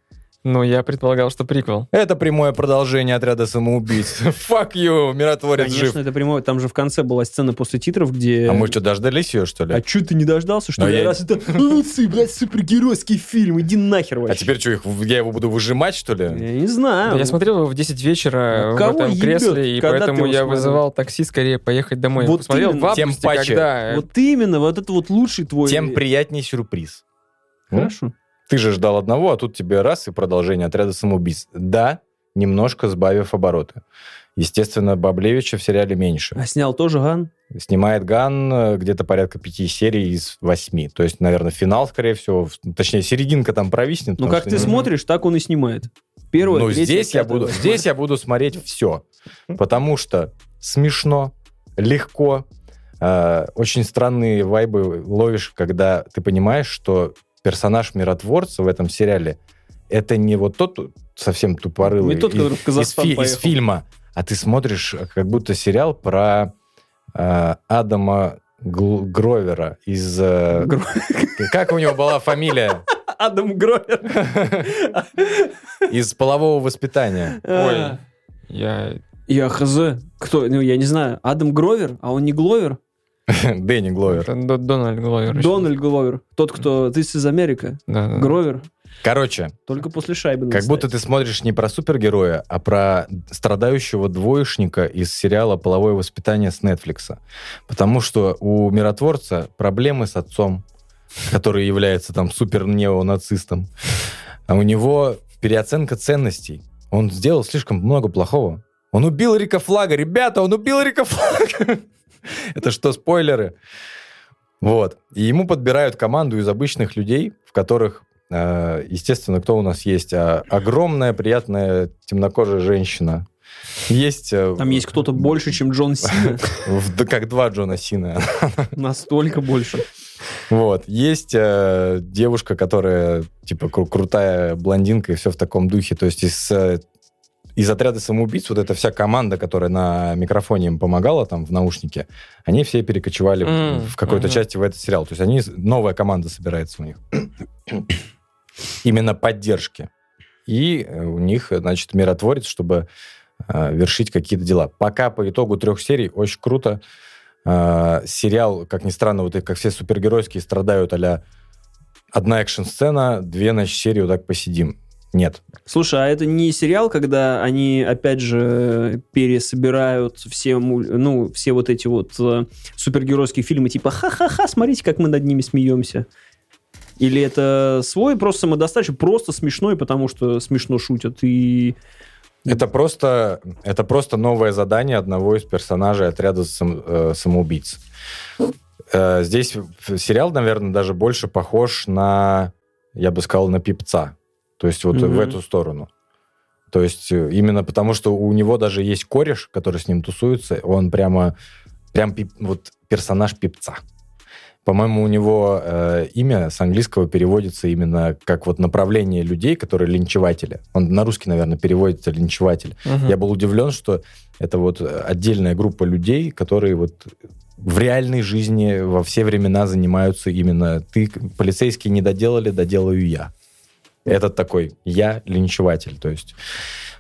Ну, я предполагал, что приквел. Это прямое продолжение отряда самоубийц. Fuck you, миротворец Конечно, жив. это прямое. Там же в конце была сцена после титров, где... А мы что, дождались ее, что ли? А чё ты не дождался, что А ли? я- Раз это лучший, блядь, супергеройский фильм, иди нахер А вообще. теперь что, их, я его буду выжимать, что ли? Я не знаю. Я смотрел его в 10 вечера Ну, в этом ебет? кресле, и Когда поэтому я смотрел? вызывал такси скорее поехать домой. Вот именно. в Тем августе, паче. когда... Вот именно, вот это вот лучший твой... Тем приятнее сюрприз. Хорошо. Ты же ждал одного, а тут тебе раз и продолжение отряда самоубийц. Да, немножко сбавив обороты. Естественно, Баблевича в сериале меньше. А снял тоже Ган? Снимает Ган э, где-то порядка пяти серий из восьми. То есть, наверное, финал, скорее всего, точнее, серединка там провиснет. Ну, как ты не- смотришь, так он и снимает. Первое, Ну, здесь я, буду, здесь я буду смотреть все. Потому что смешно, легко, э, очень странные вайбы ловишь, когда ты понимаешь, что персонаж миротворца в этом сериале это не вот тот совсем тупорылый Не тот, из, в Казахстан из фи- из фильма, а ты смотришь как будто сериал про э, Адама Гл- Гровера из... э, Гро- Как у него была фамилия? Адам Гровер. Из полового воспитания. Ой, я... Я хз. Кто? Ну, я не знаю. Адам Гровер? А он не Гловер? Дэнни Гловер. Дональд Гловер. Дональд Гловер. Тот, кто... Ты из Америка. Да, да, да. Гровер. Короче, Только после шайбы Как будто ставить. ты смотришь не про супергероя, а про страдающего двоечника из сериала «Половое воспитание» с Netflix. Потому что у миротворца проблемы с отцом, который является там супер-неонацистом. А у него переоценка ценностей. Он сделал слишком много плохого. Он убил Рика Флага. Ребята, он убил Рика Флага. Это что, спойлеры? Вот. И ему подбирают команду из обычных людей, в которых, э, естественно, кто у нас есть? А, огромная, приятная, темнокожая женщина. Есть... э, Там есть кто-то больше, чем Джон Сина. да как два Джона Сина. Настолько больше. Вот. Есть э, девушка, которая, типа, кру- крутая блондинка и все в таком духе. То есть из, э, из отряда самоубийц вот эта вся команда, которая на микрофоне им помогала там в наушнике, они все перекочевали в- М, в какой-то мгм. части в этот сериал. То есть они, новая команда собирается у них. Именно поддержки. И э, у них, значит, миротворец, чтобы э, вершить какие-то дела. Пока по итогу трех серий очень круто. Э, сериал, как ни странно, вот и как все супергеройские страдают а одна экшн-сцена, две, значит, серии вот так посидим. Нет. Слушай, а это не сериал, когда они, опять же, пересобирают все, ну, все вот эти вот э, супергеройские фильмы, типа «Ха-ха-ха, смотрите, как мы над ними смеемся». Или это свой просто самодостаточный, просто смешной, потому что смешно шутят, и Это просто, это просто новое задание одного из персонажей отряда сам- э, самоубийц. Э, Здесь сериал, наверное, даже больше похож на, я бы сказал, на пипца. То есть вот Мгм. в эту сторону. То есть э, именно потому, что у него даже есть кореш, который с ним тусуется, он прямо, прям пип- вот персонаж пипца. По-моему, у него э, имя с английского переводится именно как вот направление людей, которые линчеватели. Он на русский, наверное, переводится линчеватель. Мгм. Я был удивлен, что это вот отдельная группа людей, которые вот в реальной жизни во все времена занимаются именно ты, полицейские не доделали, доделаю я. Это такой я линчеватель, то есть.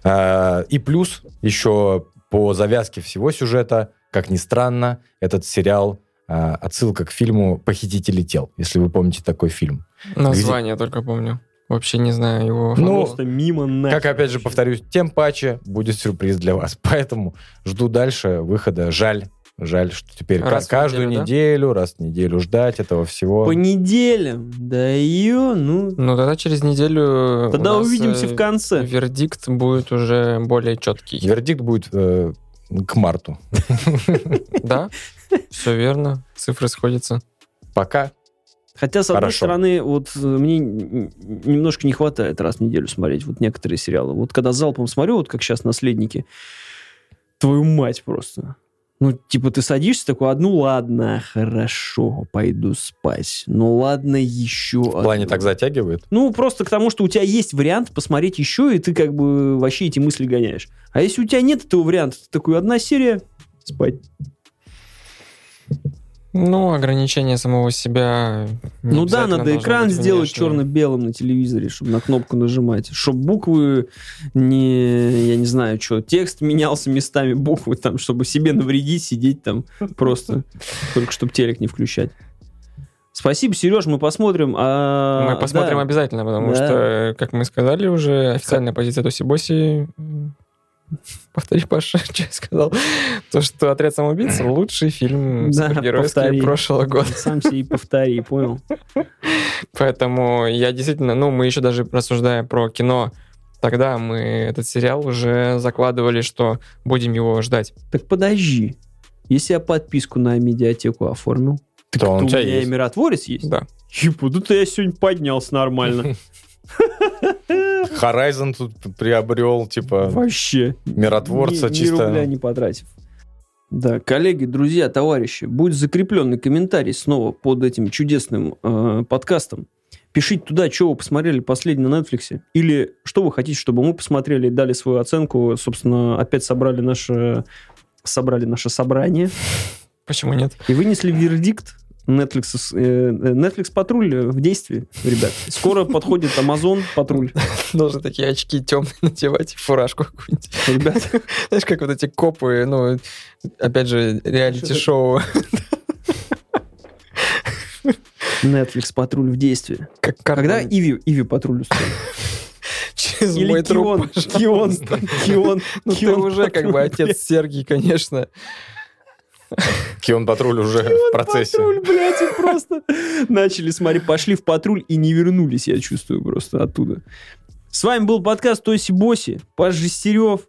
А, и плюс еще по завязке всего сюжета, как ни странно, этот сериал а, отсылка к фильму «Похитители тел», если вы помните такой фильм. Название только помню. Вообще не знаю его. Ну, Просто мимо нахер. Как, опять же, повторюсь, тем паче будет сюрприз для вас. Поэтому жду дальше выхода. Жаль, жаль, что теперь Раз каждую неделю, да? неделю, раз в неделю ждать этого всего. По неделям. Да ее, ну... Ну, тогда через неделю... Тогда у нас, увидимся э, в конце. Вердикт будет уже более четкий. Вердикт будет э, к марту. Да? Все верно. Цифры сходятся. Пока. Хотя, с одной Хорошо. стороны, вот э, мне немножко не хватает раз в неделю смотреть вот некоторые сериалы. Вот когда залпом смотрю, вот как сейчас «Наследники», твою мать просто. Ну, типа, ты садишься такой, одну, ладно, хорошо, пойду спать. Ну, ладно, еще В плане одну». так затягивает. Ну, просто к тому, что у тебя есть вариант посмотреть еще, и ты как бы вообще эти мысли гоняешь. А если у тебя нет этого варианта, ты такой, одна серия, спать. Ну, ограничение самого себя... Ну да, надо экран сделать черно-белым на телевизоре, чтобы на кнопку нажимать. Чтобы буквы не, я не знаю, что, текст менялся местами буквы, там, чтобы себе навредить, сидеть там просто, только чтобы телек не включать. Спасибо, Сереж, мы посмотрим. а, Мы посмотрим да. обязательно, потому Да. что, как мы сказали уже, официальная позиция Тоси Боси... Повтори, Паша, что я сказал. То, что «Отряд самоубийц» — лучший фильм Да, супергеройский повтори. прошлого года. Сам себе и повтори, понял? Поэтому я действительно... Ну, мы еще даже рассуждая про кино, тогда мы этот сериал уже закладывали, что будем его ждать. Так подожди. Если я подписку на медиатеку оформил, так он у тебя меня и есть. миротворец есть? Да. Ебу, да я сегодня поднялся нормально. Horizon тут приобрел, типа, Вообще. миротворца ни, чисто. Ни рубля не потратив. Да, коллеги, друзья, товарищи, будет закрепленный комментарий снова под этим чудесным э, подкастом. Пишите туда, что вы посмотрели последний на Netflix, или что вы хотите, чтобы мы посмотрели и дали свою оценку. Собственно, опять собрали наше, собрали наше собрание Почему нет? и вынесли вердикт. Netflix, э, Netflix патруль в действии, ребят. Скоро подходит Amazon патруль. Должны такие очки темные надевать, фуражку какую-нибудь. Ребят, Знаешь, как вот эти копы, ну, опять же, реалити-шоу. Netflix патруль в действии. Как Когда Иви, Иви патруль устроит? через Или мой Кион, труп пошел. Кион, Кион, Ну, ты Кион уже как бы отец Сергий, конечно. Кион Патруль уже в процессе. Патруль, блядь, и просто начали смотреть, пошли в патруль и не вернулись, я чувствую просто оттуда. С вами был подкаст Тоси Боси, Паш Жестерев,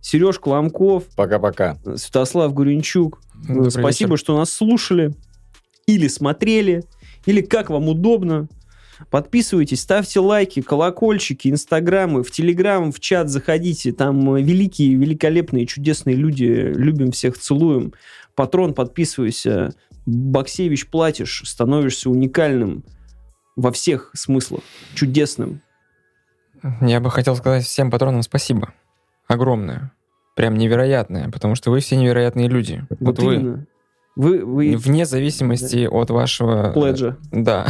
Сереж Коломков, Пока-пока. Святослав Гуренчук. Добрый Спасибо, вечер. что нас слушали или смотрели, или как вам удобно. Подписывайтесь, ставьте лайки, колокольчики, инстаграмы, в телеграм, в чат заходите. Там э, великие, великолепные, чудесные люди. Любим всех, целуем. Патрон, подписывайся. Боксевич платишь, становишься уникальным во всех смыслах. Чудесным. Я бы хотел сказать всем патронам спасибо. Огромное. Прям невероятное, потому что вы все невероятные люди. Вот, вы, именно. Вы, вы вне зависимости от вашего... пледжа. Да.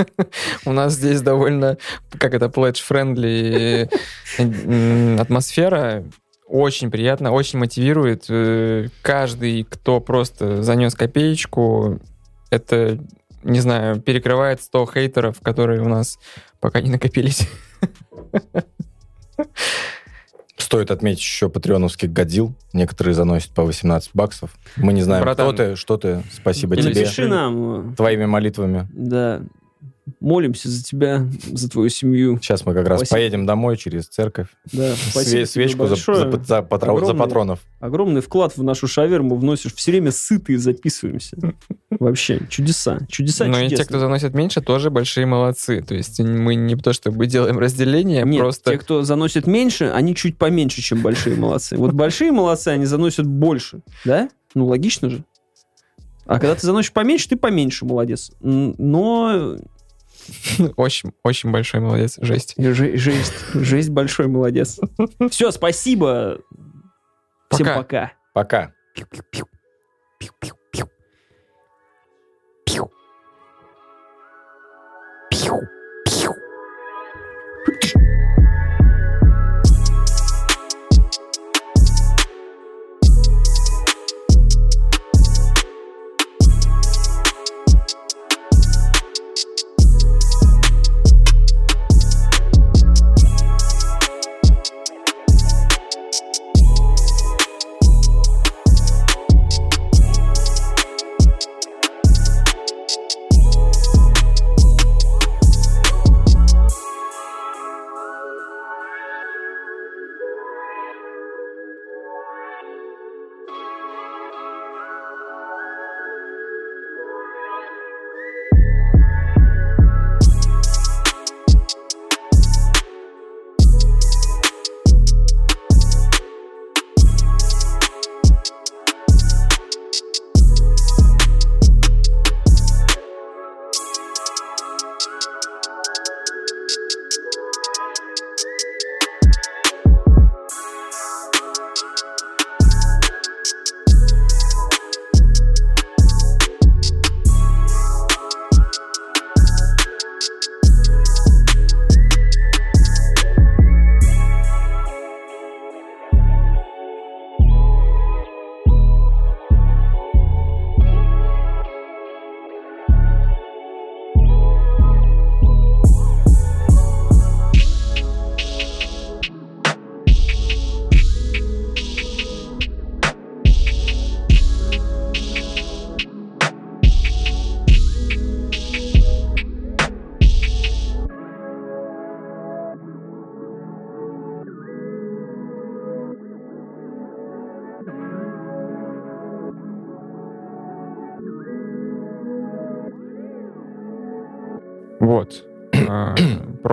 У нас здесь довольно, как это, pledge-friendly м, атмосфера. Очень приятно, очень мотивирует. Э, Каждый, кто просто занес копеечку, это, не знаю, перекрывает 100 хейтеров, которые у нас пока не накопились. Стоит отметить еще патреоновских годил. Некоторые заносят по 18 баксов. Мы не знаем, Братан. кто ты, что ты. Спасибо тебе. Напиши нам. Твоими молитвами. Да. Молимся за тебя, за твою семью. Сейчас мы как раз Спасибо. поедем домой через церковь. Да, Све- свечку за, за, за патро- за Огромный. патронов. Огромный вклад в нашу шаверму вносишь. Все время сытые записываемся. Вообще, чудеса. Чудеса Но и те, кто заносит меньше, тоже большие молодцы. То есть мы не то чтобы делаем разделение, Нет, просто... те, кто заносит меньше, они чуть поменьше, чем большие молодцы. Вот большие молодцы, они заносят больше, да? Ну, логично же. А когда ты заносишь поменьше, ты поменьше молодец. Но Очень, очень большой молодец, жесть. же- жесть, жесть большой молодец. Все, спасибо. Всем Пока. пока. Пока. Вот.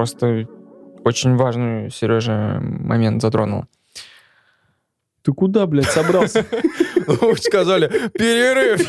Просто очень важный, Сережа, момент затронул. Ты куда, блядь, собрался? Сказали, перерыв.